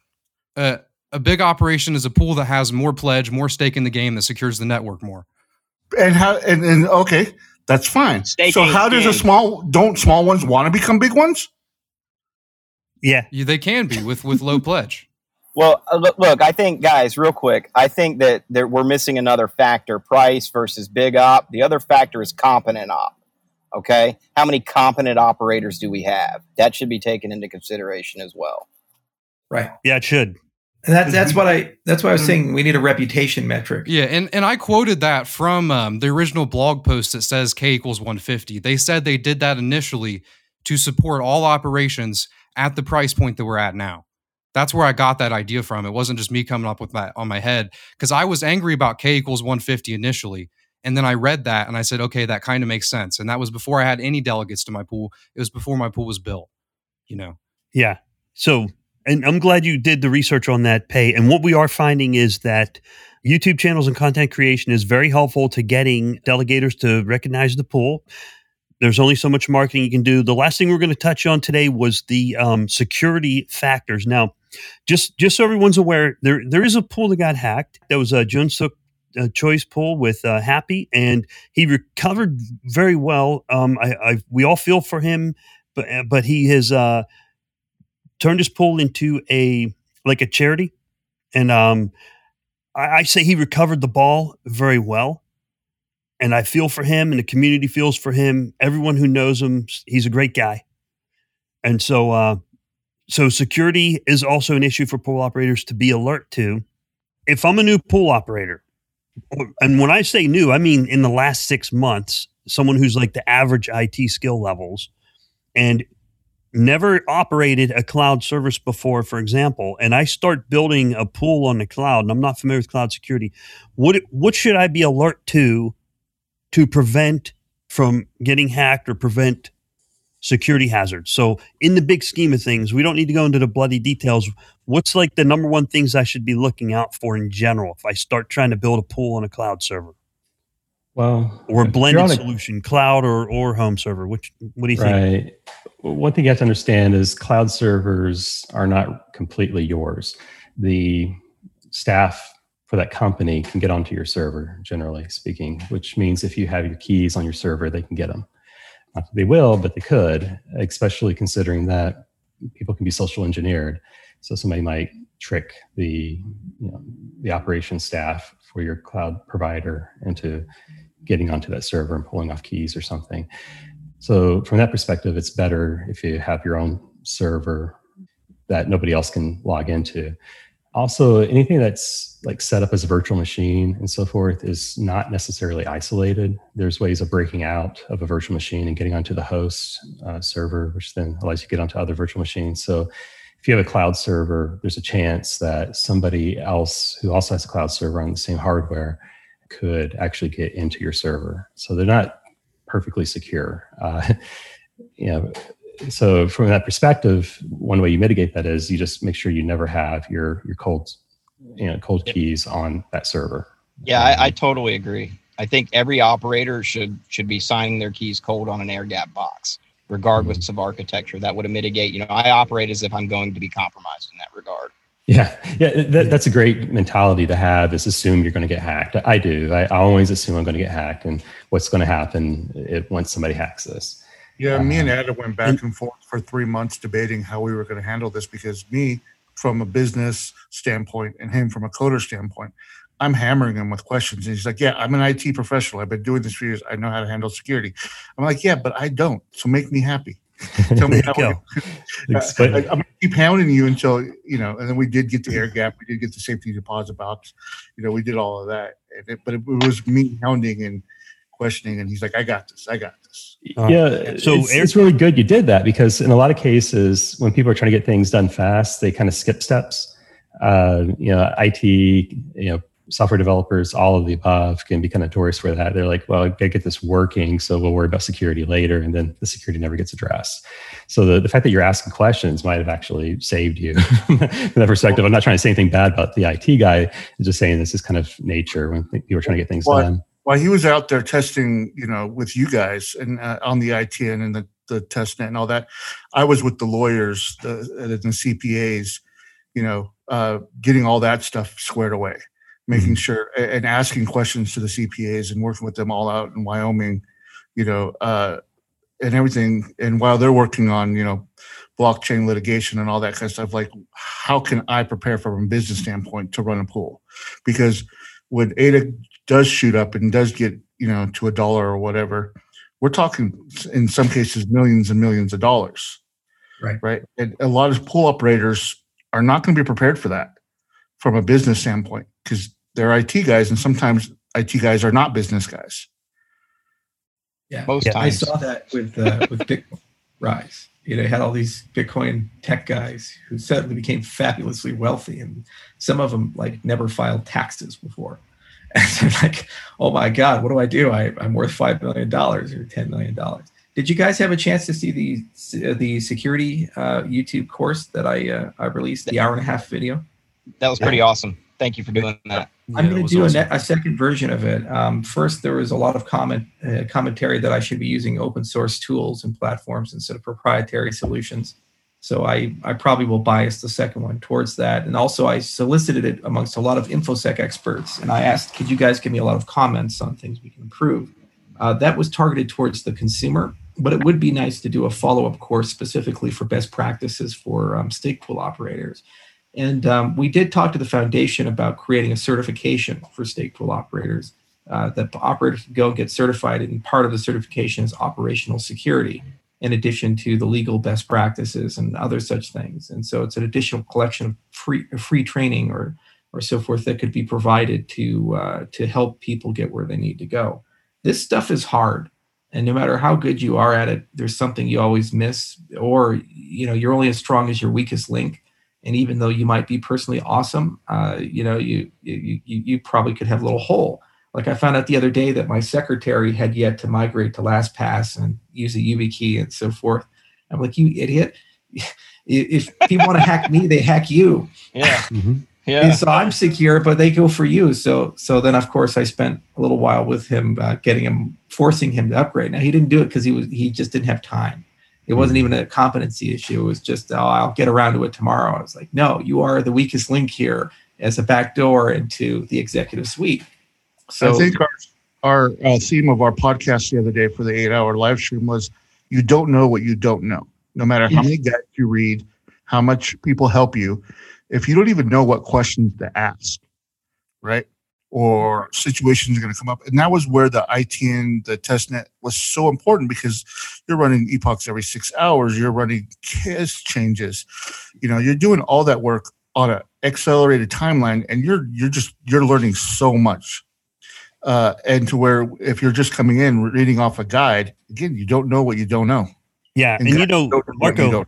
Uh, a big operation is a pool that has more pledge, more stake in the game that secures the network more. And how? And, and okay, that's fine. Staking so how does a small don't small ones want to become big ones? Yeah, yeah they can be with with low pledge. Well, uh, look, look, I think, guys, real quick, I think that there, we're missing another factor price versus big op. The other factor is competent op. Okay. How many competent operators do we have? That should be taken into consideration as well. Right. Yeah, it should. And that's that's what I that's why I was saying we need a reputation metric. Yeah, and and I quoted that from um, the original blog post that says K equals 150. They said they did that initially to support all operations at the price point that we're at now. That's where I got that idea from. It wasn't just me coming up with that on my head because I was angry about K equals 150 initially. And then I read that and I said, okay, that kind of makes sense. And that was before I had any delegates to my pool. It was before my pool was built, you know? Yeah. So, and I'm glad you did the research on that pay. And what we are finding is that YouTube channels and content creation is very helpful to getting delegators to recognize the pool there's only so much marketing you can do. The last thing we're going to touch on today was the um, security factors. Now, just just so everyone's aware, there there is a pool that got hacked. That was a Jun Suk uh, choice pool with uh, Happy, and he recovered very well. Um, I, I, we all feel for him, but but he has uh, turned his pool into a like a charity, and um, I, I say he recovered the ball very well and I feel for him, and the community feels for him. Everyone who knows him, he's a great guy. And so, uh, so security is also an issue for pool operators to be alert to. If I'm a new pool operator, and when I say new, I mean in the last six months, someone who's like the average IT skill levels and never operated a cloud service before, for example, and I start building a pool on the cloud and I'm not familiar with cloud security, what what should I be alert to to prevent from getting hacked or prevent security hazards? So in the big scheme of things, we don't need to go into the bloody details. What's like the number one things I should be looking out for in general if I start trying to build a pool on a cloud server? Well, or a blended a, solution, cloud or or home server. Which what do you right. think? Right. One thing you have to understand is cloud servers are not completely yours. The staff for that company can get onto your server, generally speaking, which means if you have your keys on your server, they can get them. Not that they will, but they could, especially considering that people can be social engineered. So somebody might trick the you know, the operation staff for your cloud provider into getting onto that server and pulling off keys or something. So from that perspective, it's better if you have your own server that nobody else can log into. Also, anything that's like set up as a virtual machine and so forth is not necessarily isolated. There's ways of breaking out of a virtual machine and getting onto the host uh, server, which then allows you to get onto other virtual machines. So if you have a cloud server, there's a chance that somebody else who also has a cloud server on the same hardware could actually get into your server. So they're not perfectly secure. Uh, you know, so from that perspective, one way you mitigate that is you just make sure you never have your your cold, you know, cold keys on that server. Yeah, I, I totally agree. I think every operator should should be signing their keys cold on an air gap box, regardless mm-hmm. of architecture. That would mitigate. You know, I operate as if I'm going to be compromised in that regard. Yeah, yeah, that, that's a great mentality to have. Is assume you're going to get hacked. I do. I, I always assume I'm going to get hacked, and what's going to happen if, once somebody hacks this. Yeah, um, me and Adam went back and forth for three months debating how we were going to handle this because me, from a business standpoint, and him from a coder standpoint, I'm hammering him with questions. And he's like, Yeah, I'm an IT professional. I've been doing this for years. I know how to handle security. I'm like, Yeah, but I don't. So make me happy. Tell me how. I, am gonna keep hounding you until you know. And then we did get the air gap. We did get the safety deposit box. You know, we did all of that. It, but it, it, was me hounding and questioning. And he's like, "I got this. I got this." Uh, yeah. So it's, air- it's really good you did that because in a lot of cases, when people are trying to get things done fast, they kind of skip steps. Uh, you know, IT, you know, software developers, all of the above, can be kind of notorious for that. They're like, well, I gotta get this working, so we'll worry about security later, and then the security never gets addressed. So the, the fact that you're asking questions might have actually saved you from that perspective. I'm not trying to say anything bad about the IT guy. I'm just saying this is kind of nature when people are trying to get things well, done. While he was out there testing, you know, with you guys and uh, on the ITN and the the testnet and all that, I was with the lawyers, the, the CPAs, you know, uh, getting all that stuff squared away making mm-hmm. sure and asking questions to the CPAs and working with them all out in Wyoming, you know, uh, and everything. And while they're working on, you know, blockchain litigation and all that kind of stuff, like how can I prepare from a business standpoint to run a pool? Because when ADA does shoot up and does get, you know, to a dollar or whatever, we're talking in some cases millions and millions of dollars. Right. Right. And a lot of pool operators are not going to be prepared for that from a business standpoint because they're IT guys, and sometimes IT guys are not business guys. Yeah, most yeah, times. I saw that with uh, with Bitcoin Rise. You know, had all these Bitcoin tech guys who suddenly became fabulously wealthy, and some of them like never filed taxes before. And they're like, "Oh my God, what do I do? I, I'm worth five million dollars or ten million dollars." Did you guys have a chance to see the the security uh, YouTube course that I uh, I released, the hour and a half video? That was pretty yeah. awesome. Thank you for doing that. I'm going to do awesome. a, a, second version of it. Um, first, there was a lot of comment uh, commentary that I should be using open source tools and platforms instead of proprietary solutions. So I, I probably will bias the second one towards that. And also, I solicited it amongst a lot of infosec experts, and I asked, could you guys give me a lot of comments on things we can improve? Uh, that was targeted towards the consumer, but it would be nice to do a follow up course specifically for best practices for um, stake pool operators. And um, we did talk to the foundation about creating a certification for stake pool operators uh, that operators go get certified. And part of the certification is operational security. In addition to the legal best practices and other such things. And so it's an additional collection of free free training or or so forth that could be provided to uh, to help people get where they need to go. This stuff is hard, and no matter how good you are at it, there's something you always miss, or you know you're only as strong as your weakest link. And even though you might be personally awesome, uh, you know you, you you probably could have a little hole. Like I found out the other day that my secretary had yet to migrate to LastPass and use a YubiKey and so forth. I'm like, you idiot! If people want to hack me, they hack you. Yeah. Mm-hmm. Yeah. And so I'm secure, but they go for you. So so then of course I spent a little while with him, uh, getting him, forcing him to upgrade. Now he didn't do it because he was he just didn't have time. It wasn't even a competency issue. It was just oh I'll get around to it tomorrow. I was like, no, you are the weakest link here as a backdoor into the executive suite. So I think our our uh, theme of our podcast the other day for the eight hour live stream was you don't know what you don't know. No matter how many guides you read, how much people help you, if you don't even know what questions to ask, right? Or situations are going to come up. And that was where the ITN, the testnet was so important because you're running epochs every six hours, you're running KES changes, you know, you're doing all that work on an accelerated timeline and you're you're just you're learning so much. Uh, and to where if you're just coming in reading off a guide, again, you don't know what you don't know. Yeah, and, and you know, Marco,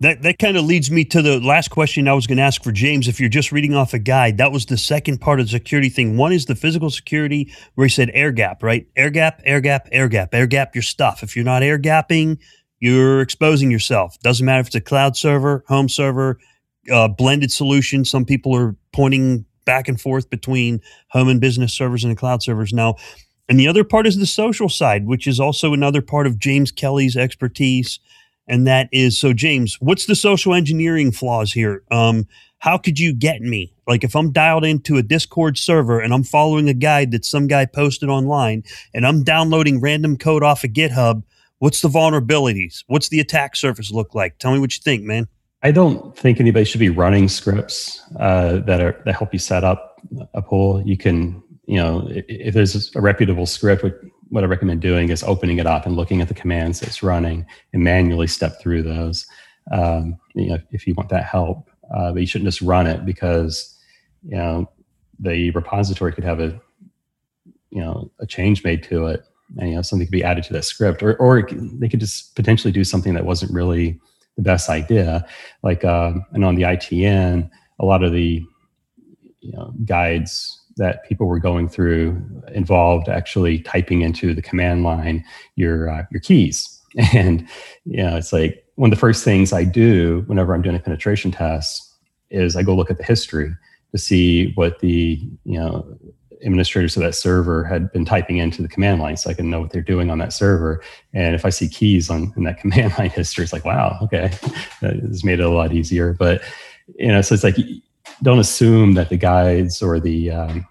that that kind of leads me to the last question I was going to ask for James. If you're just reading off a guide, that was the second part of the security thing. One is the physical security, where he said air gap, right? Air gap, air gap, air gap, air gap your stuff. If you're not air gapping, you're exposing yourself. Doesn't matter if it's a cloud server, home server, uh, blended solution. Some people are pointing back and forth between home and business servers and the cloud servers. Now. And the other part is the social side, which is also another part of James Kelly's expertise and that is so james what's the social engineering flaws here? Um, how could you get me? Like if i'm dialed into a discord server and i'm following a guide that some guy posted online and i'm downloading random code off of github what's the vulnerabilities? What's the attack surface look like? Tell me what you think man i don't think anybody should be running scripts uh, that are that help you set up a pool you can you know if, if there's a reputable script what I recommend doing is opening it up and looking at the commands it's running and manually step through those. Um, you know, if you want that help, uh, but you shouldn't just run it because you know the repository could have a you know a change made to it, and you know something could be added to that script, or or they could just potentially do something that wasn't really the best idea. Like um, and on the ITN, a lot of the you know guides that people were going through involved actually typing into the command line your uh, your keys and you know it's like one of the first things i do whenever i'm doing a penetration test is i go look at the history to see what the you know administrators of that server had been typing into the command line so i can know what they're doing on that server. And if i see keys on in that command line history it's like wow okay has made it a lot easier. But you know so it's like don't assume that the guides or the um,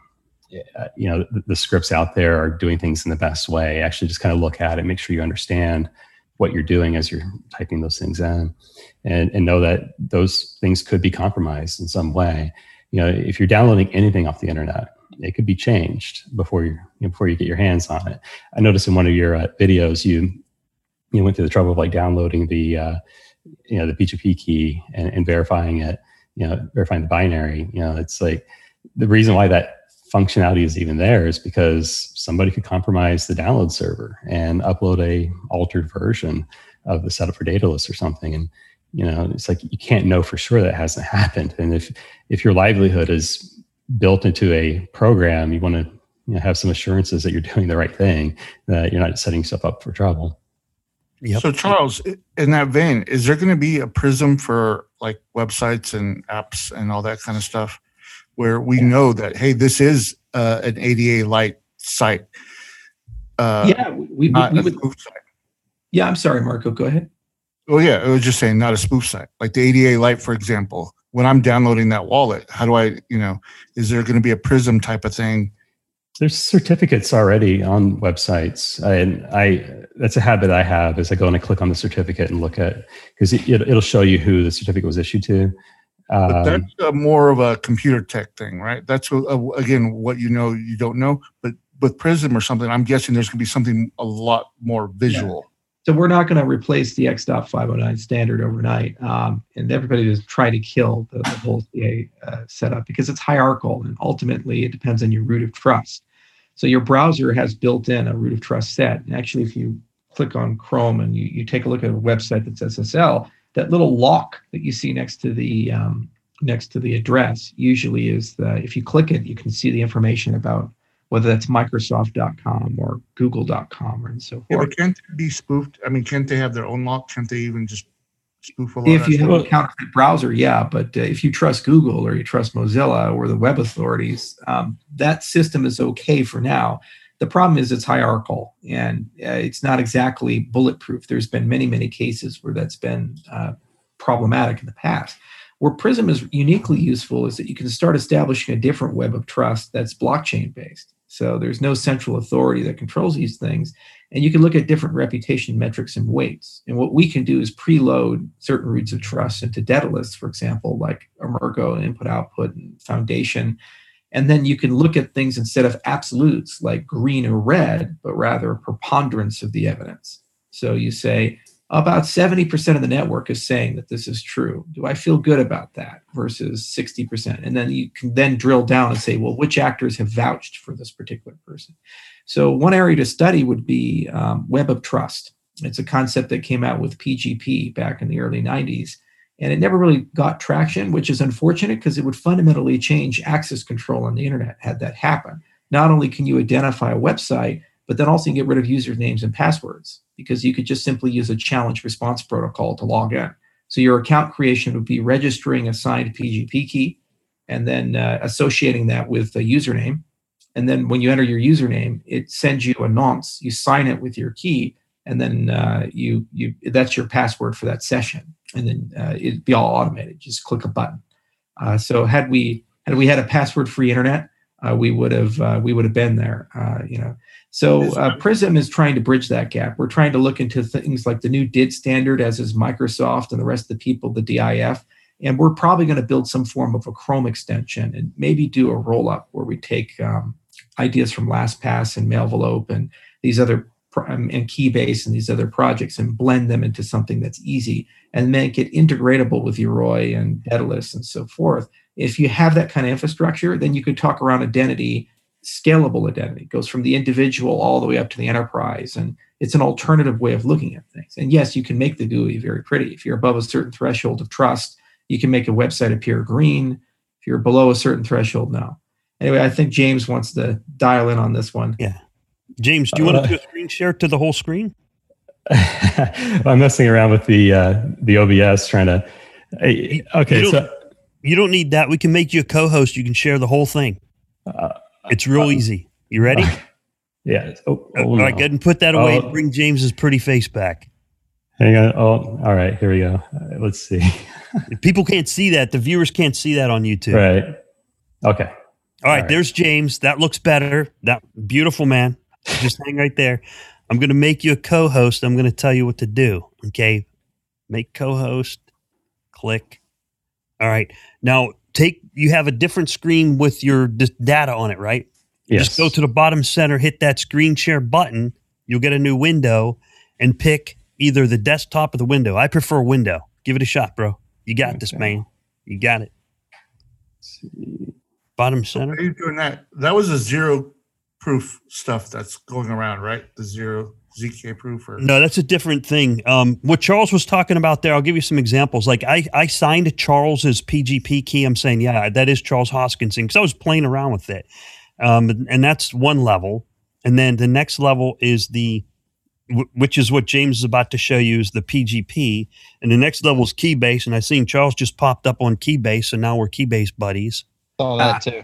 uh, you know the, the, scripts out there are doing things in the best way. Actually just kind of look at it make sure you understand what you're doing as you're typing those things in and, and know that those things could be compromised in some way. You know if you're downloading anything off the internet it could be changed before you, before you get your hands on it i noticed in one of your uh, videos you you went through the trouble of like downloading the uh, you know the PGP key and, and verifying it you know, verifying the binary, you know, it's like the reason why that functionality is even there is because somebody could compromise the download server and upload a altered version of the setup for Daedalus or something. And, you know, it's like you can't know for sure that hasn't happened. And if if your livelihood is built into a program, you want to you know, have some assurances that you're doing the right thing, that you're not setting yourself up for trouble. Yep. So, Charles, in that vein, is there going to be a prism for like websites and apps and all that kind of stuff where we know that, hey, this is uh, an AdaLite site? Uh, yeah, we, we, we would. Yeah, I'm sorry, Marco. Go ahead. Oh, yeah. I was just saying, not a spoof site. Like the AdaLite, for example. When I'm downloading that wallet, how do I, you know, is there going to be a prism type of thing? There's certificates already on websites, and I that's a habit I have is I go and I click on the certificate and look at because it, will show you who the certificate was issued to. Um, that's a more of a computer tech thing, right? That's uh, again what you know you don't know, but with Prism or something, I'm guessing there's going to be something a lot more visual. So we're not going to replace the X.509 standard overnight, um, and everybody is trying to kill the, the whole CA uh, setup because it's hierarchical, and ultimately it depends on your root of trust. So your browser has built in a root of trust set. And actually, if you click on Chrome and you, you take a look at a website that's SSL, that little lock that you see next to the um, next to the address usually is the, if you click it, you can see the information about whether that's Microsoft.com or Google.com or and so forth. Yeah, but can't it be spoofed? I mean, can't they have their own lock? Can't they even just spoof a lot if of you have stuff? a counterfeit browser, yeah. But uh, if you trust Google or you trust Mozilla or the web authorities, um, that system is okay for now. The problem is it's hierarchical and uh, it's not exactly bulletproof. There's been many, many cases where that's been uh, problematic in the past. Where Prism is uniquely useful is that you can start establishing a different web of trust that's blockchain based. So there's no central authority that controls these things. And you can look at different reputation metrics and weights. And what we can do is preload certain roots of trust into Daedalus, for example, like Emurgo, input output, and foundation. And then you can look at things instead of absolutes like green or red, but rather a preponderance of the evidence. So you say, about 70% of the network is saying that this is true. Do I feel good about that versus 60%? And then you can then drill down and say, well, which actors have vouched for this particular person? So one area to study would be um, web of trust. It's a concept that came out with PGP back in the early 90s. And it never really got traction, which is unfortunate because it would fundamentally change access control on the internet had that happen. Not only can you identify a website, but then also get rid of usernames and passwords because you could just simply use a challenge response protocol to log in. So your account creation would be registering a signed PGP key and then uh, associating that with a username. And then when you enter your username, it sends you a nonce. You sign it with your key, and then uh, you you that's your password for that session. And then uh, it'd be all automated. Just click a button. Uh, so had we had we had a password-free internet, uh, we would have uh, we would have been there. Uh, you know, so uh, Prism is trying to bridge that gap. We're trying to look into things like the new DID standard, as is Microsoft and the rest of the people, the DIF, and we're probably going to build some form of a Chrome extension and maybe do a roll up where we take um, ideas from LastPass and Mailvelope and these other um, and Keybase and these other projects and blend them into something that's easy and make it integratable with Yoroi and Daedalus and so forth. If you have that kind of infrastructure, then you could talk around identity, scalable identity, it goes from the individual all the way up to the enterprise. And it's an alternative way of looking at things. And yes, you can make the GUI very pretty. If you're above a certain threshold of trust, you can make a website appear green. If you're below a certain threshold, no. Anyway, I think James wants to dial in on this one. Yeah. James, do you want Uh, to do a screen share to the whole screen? I'm messing around with the uh, the OBS trying to. Okay, you don't, so you don't need that. We can make you a co-host. You can share the whole thing. uh, It's real easy. You ready? yeah. Oh, oh, All right, no. go ahead and put that away Oh. and bring James's pretty face back. Hang on. Oh, all right. Here we go. Uh, let's see. People can't see that, the viewers can't see that on YouTube. Right. Okay. All right, right. there's James. That looks better. That beautiful man. Just hang right there. I'm going to make you a co-host. I'm going to tell you what to do. Okay, make co-host. Click. All right. Now take. You have a different screen with your d- data on it, right? Yes. Just go to the bottom center, hit that screen share button. You'll get a new window, and pick either the desktop or the window. I prefer window. Give it a shot, bro. You got this, man. You got it. Bottom Why center. are you doing that? That was a zero proof stuff that's going around, right? The zero ZK proof or No, that's a different thing. Um, what Charles was talking about there, I'll give you some examples. Like I, I signed Charles's PGP key. I'm saying, yeah, that is Charles Hoskinson because I was playing around with it. Um, and that's one level. And then the next level is the, wh- which is what James is about to show you, is the PGP. And the next level is Keybase. And I seen Charles just popped up on Keybase, and now we're Keybase buddies. Saw that too.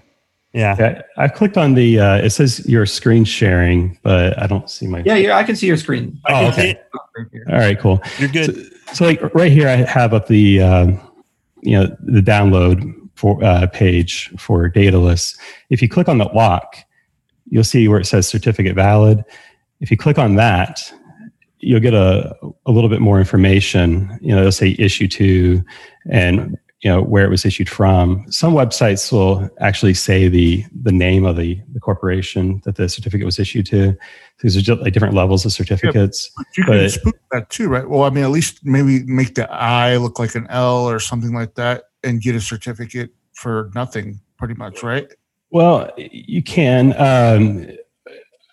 Yeah. Yeah, I clicked on the. Uh, it says you're screen sharing, but I don't see my. Yeah, yeah, I can see your screen. Oh, okay. Right. All right. Cool. You're good. So, so like right here, I have up the um, you know the download for uh, page for Daedalus. If you click on the lock, you'll see where it says certificate valid. If you click on that, you'll get a, a little bit more information. You know, it'll say issue to, and you know where it was issued from. Some websites will actually say the the name of the, the corporation that the certificate was issued to. These are just like different levels of certificates. But you can spoof that too, right? Well, I mean, at least maybe make the I look like an L or something like that, and get a certificate for nothing, pretty much, right? Well, you can. Um,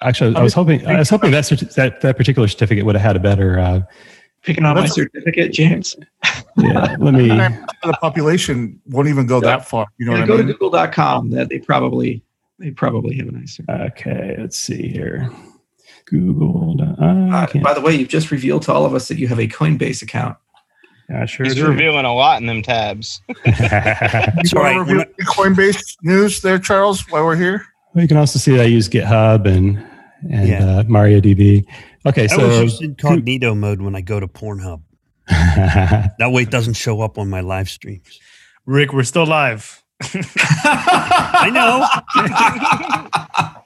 actually, I was hoping I was hoping that that that particular certificate would have had a better. Uh, Picking on my certificate, James. yeah, let me. The population won't even go that far. You know Yeah, what go I mean? to google.com. That they probably they probably have a nicer. Okay, let's see here. Google. Uh, by the way, you've just revealed to all of us that you have a Coinbase account. Yeah, sure. He's do. revealing a lot in them tabs. You want to review the Coinbase news there, Charles, while we're here? Well, you can also see that I use GitHub and and Yeah. uh, MariaDB. Okay, I so was just incognito mode when I go to Pornhub. That way it doesn't show up on my live streams. Rick, we're still live. I know.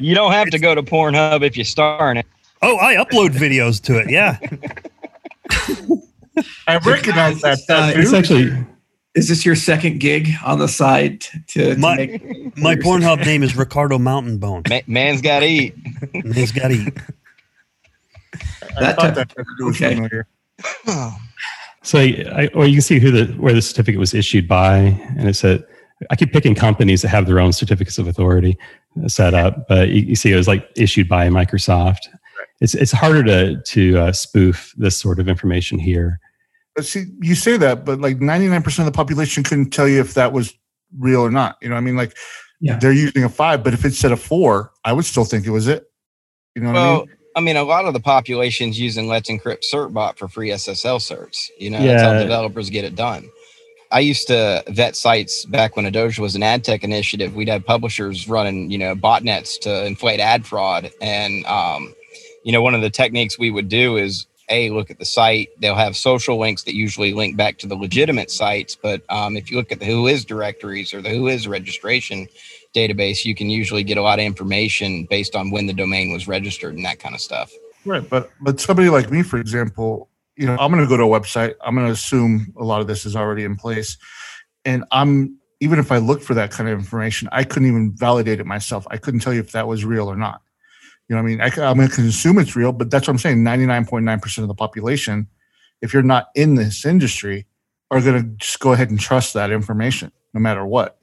You don't have to go to Pornhub if you star in it. Oh, I upload videos to it. Yeah. I recognize that. that Uh, it's actually Is this your second gig on the side to, to My- make My Pornhub name is Ricardo Mountain Bone. Man's got to eat. He's got to eat. I that thought type- that was okay. familiar. so I, or you can see who the where the certificate was issued by, and it said I keep picking companies that have their own certificates of authority set up, but you, you see it was like issued by Microsoft. It's it's harder to to uh, spoof this sort of information here. But see, you say that, but like 99% of the population couldn't tell you if that was real or not. You know, what I mean, like Yeah. they're using a five, but if it said a four, I would still think it was it. You know what I mean? I mean, a lot of the population's using Let's Encrypt CertBot for free SSL certs. You know, that's how developers get it done. I used to vet sites back when Adoja was an ad tech initiative. We'd have publishers running, you know, botnets to inflate ad fraud. And, um, you know, one of the techniques we would do is a look at the site. They'll have social links that usually link back to the legitimate sites. But um, if you look at the WHOIS directories or the WHOIS registration database, you can usually get a lot of information based on when the domain was registered and that kind of stuff. Right. But but somebody like me, for example, you know, I'm going to go to a website. I'm going to assume a lot of this is already in place, and I'm even if I looked for that kind of information, I couldn't even validate it myself. I couldn't tell you if that was real or not. You know, I mean, I, am going to assume it's real, but that's what I'm saying. 99.9% of the population, if you're not in this industry, are going to just go ahead and trust that information, no matter what.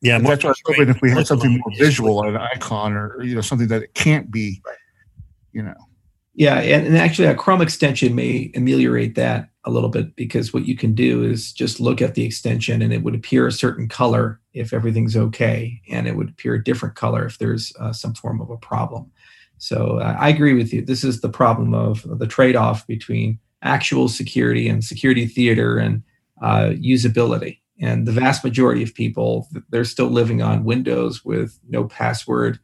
Yeah. And Mark that's why I was was hoping right. if we had Look something more visual, like- an icon, or you know, something that it can't be. You know. Yeah, and, and actually, a Chrome extension may ameliorate that a little bit because what you can do is just look at the extension and it would appear a certain color if everything's okay, and it would appear a different color if there's uh, some form of a problem. So uh, I agree with you. This is the problem of the trade off between actual security and security theater and uh, usability. And the vast majority of people, they're still living on Windows with no password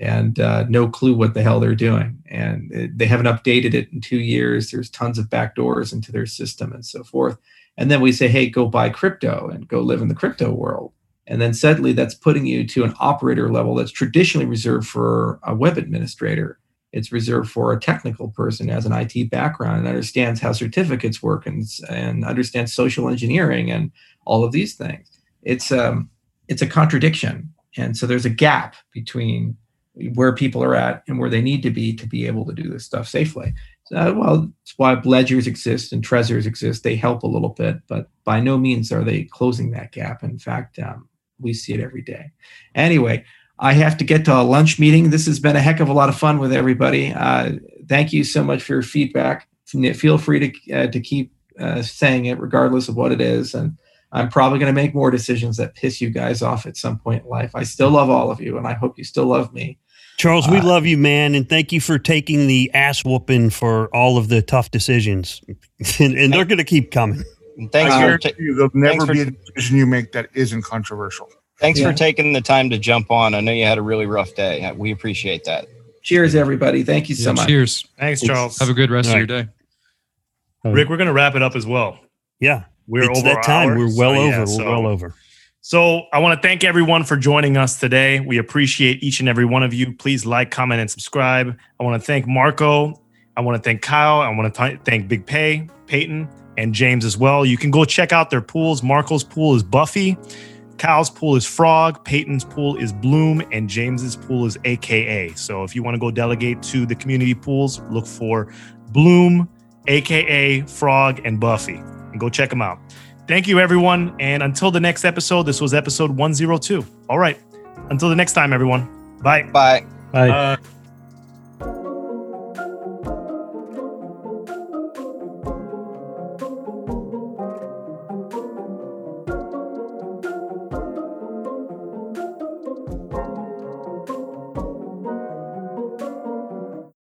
and uh, no clue what the hell they're doing. And it, they haven't updated it in two years. There's tons of backdoors into their system and so forth. And then we say, hey, go buy crypto and go live in the crypto world. And then suddenly that's putting you to an operator level that's traditionally reserved for a web administrator. It's reserved for a technical person who has an IT background and understands how certificates work and, and understands social engineering and all of these things. It's um, it's a contradiction, and so there's a gap between where people are at and where they need to be to be able to do this stuff safely. So, well, it's why ledgers exist and Trezors exist. They help a little bit, but by no means are they closing that gap. In fact, um, we see it every day. Anyway, I have to get to a lunch meeting. This has been a heck of a lot of fun with everybody. Uh, thank you so much for your feedback. Feel free to uh, to keep uh, saying it, regardless of what it is, and I'm probably going to make more decisions that piss you guys off at some point in life. I still love all of you, and I hope you still love me. Charles, we Uh, love you, man, and thank you for taking the ass whooping for all of the tough decisions. and, and they're going to keep coming. Thanks for guarantee ta- you, there'll never for- be a decision you make that isn't controversial. thanks Yeah. for taking the time to jump on. I know you had a really rough day. We appreciate that. Cheers, everybody. Thank you so Yeah, much. cheers. Thanks, Charles. Have a good rest All of your day. Rick, we're going to wrap it up as well. Yeah. We're it's over that time. hour, We're so well yeah, over. We're so- well over. So I want to thank everyone for joining us today. We appreciate each and every one of you. Please like, comment, and subscribe. I want to thank Marco I want to thank Kyle. I want to thank Big Pay, Peyton, and James as well. You can go check out their pools. Marco's pool is Buffy. Kyle's pool is Frog, Peyton's pool is Bloom, and James's pool is AKA. So if you want to go delegate to the community pools, look for Bloom, AKA Frog, and Buffy, and go check them out. Thank you, everyone. And until the next episode, this was episode 102. All right. Until the next time, everyone. Bye. Bye. Bye. Uh,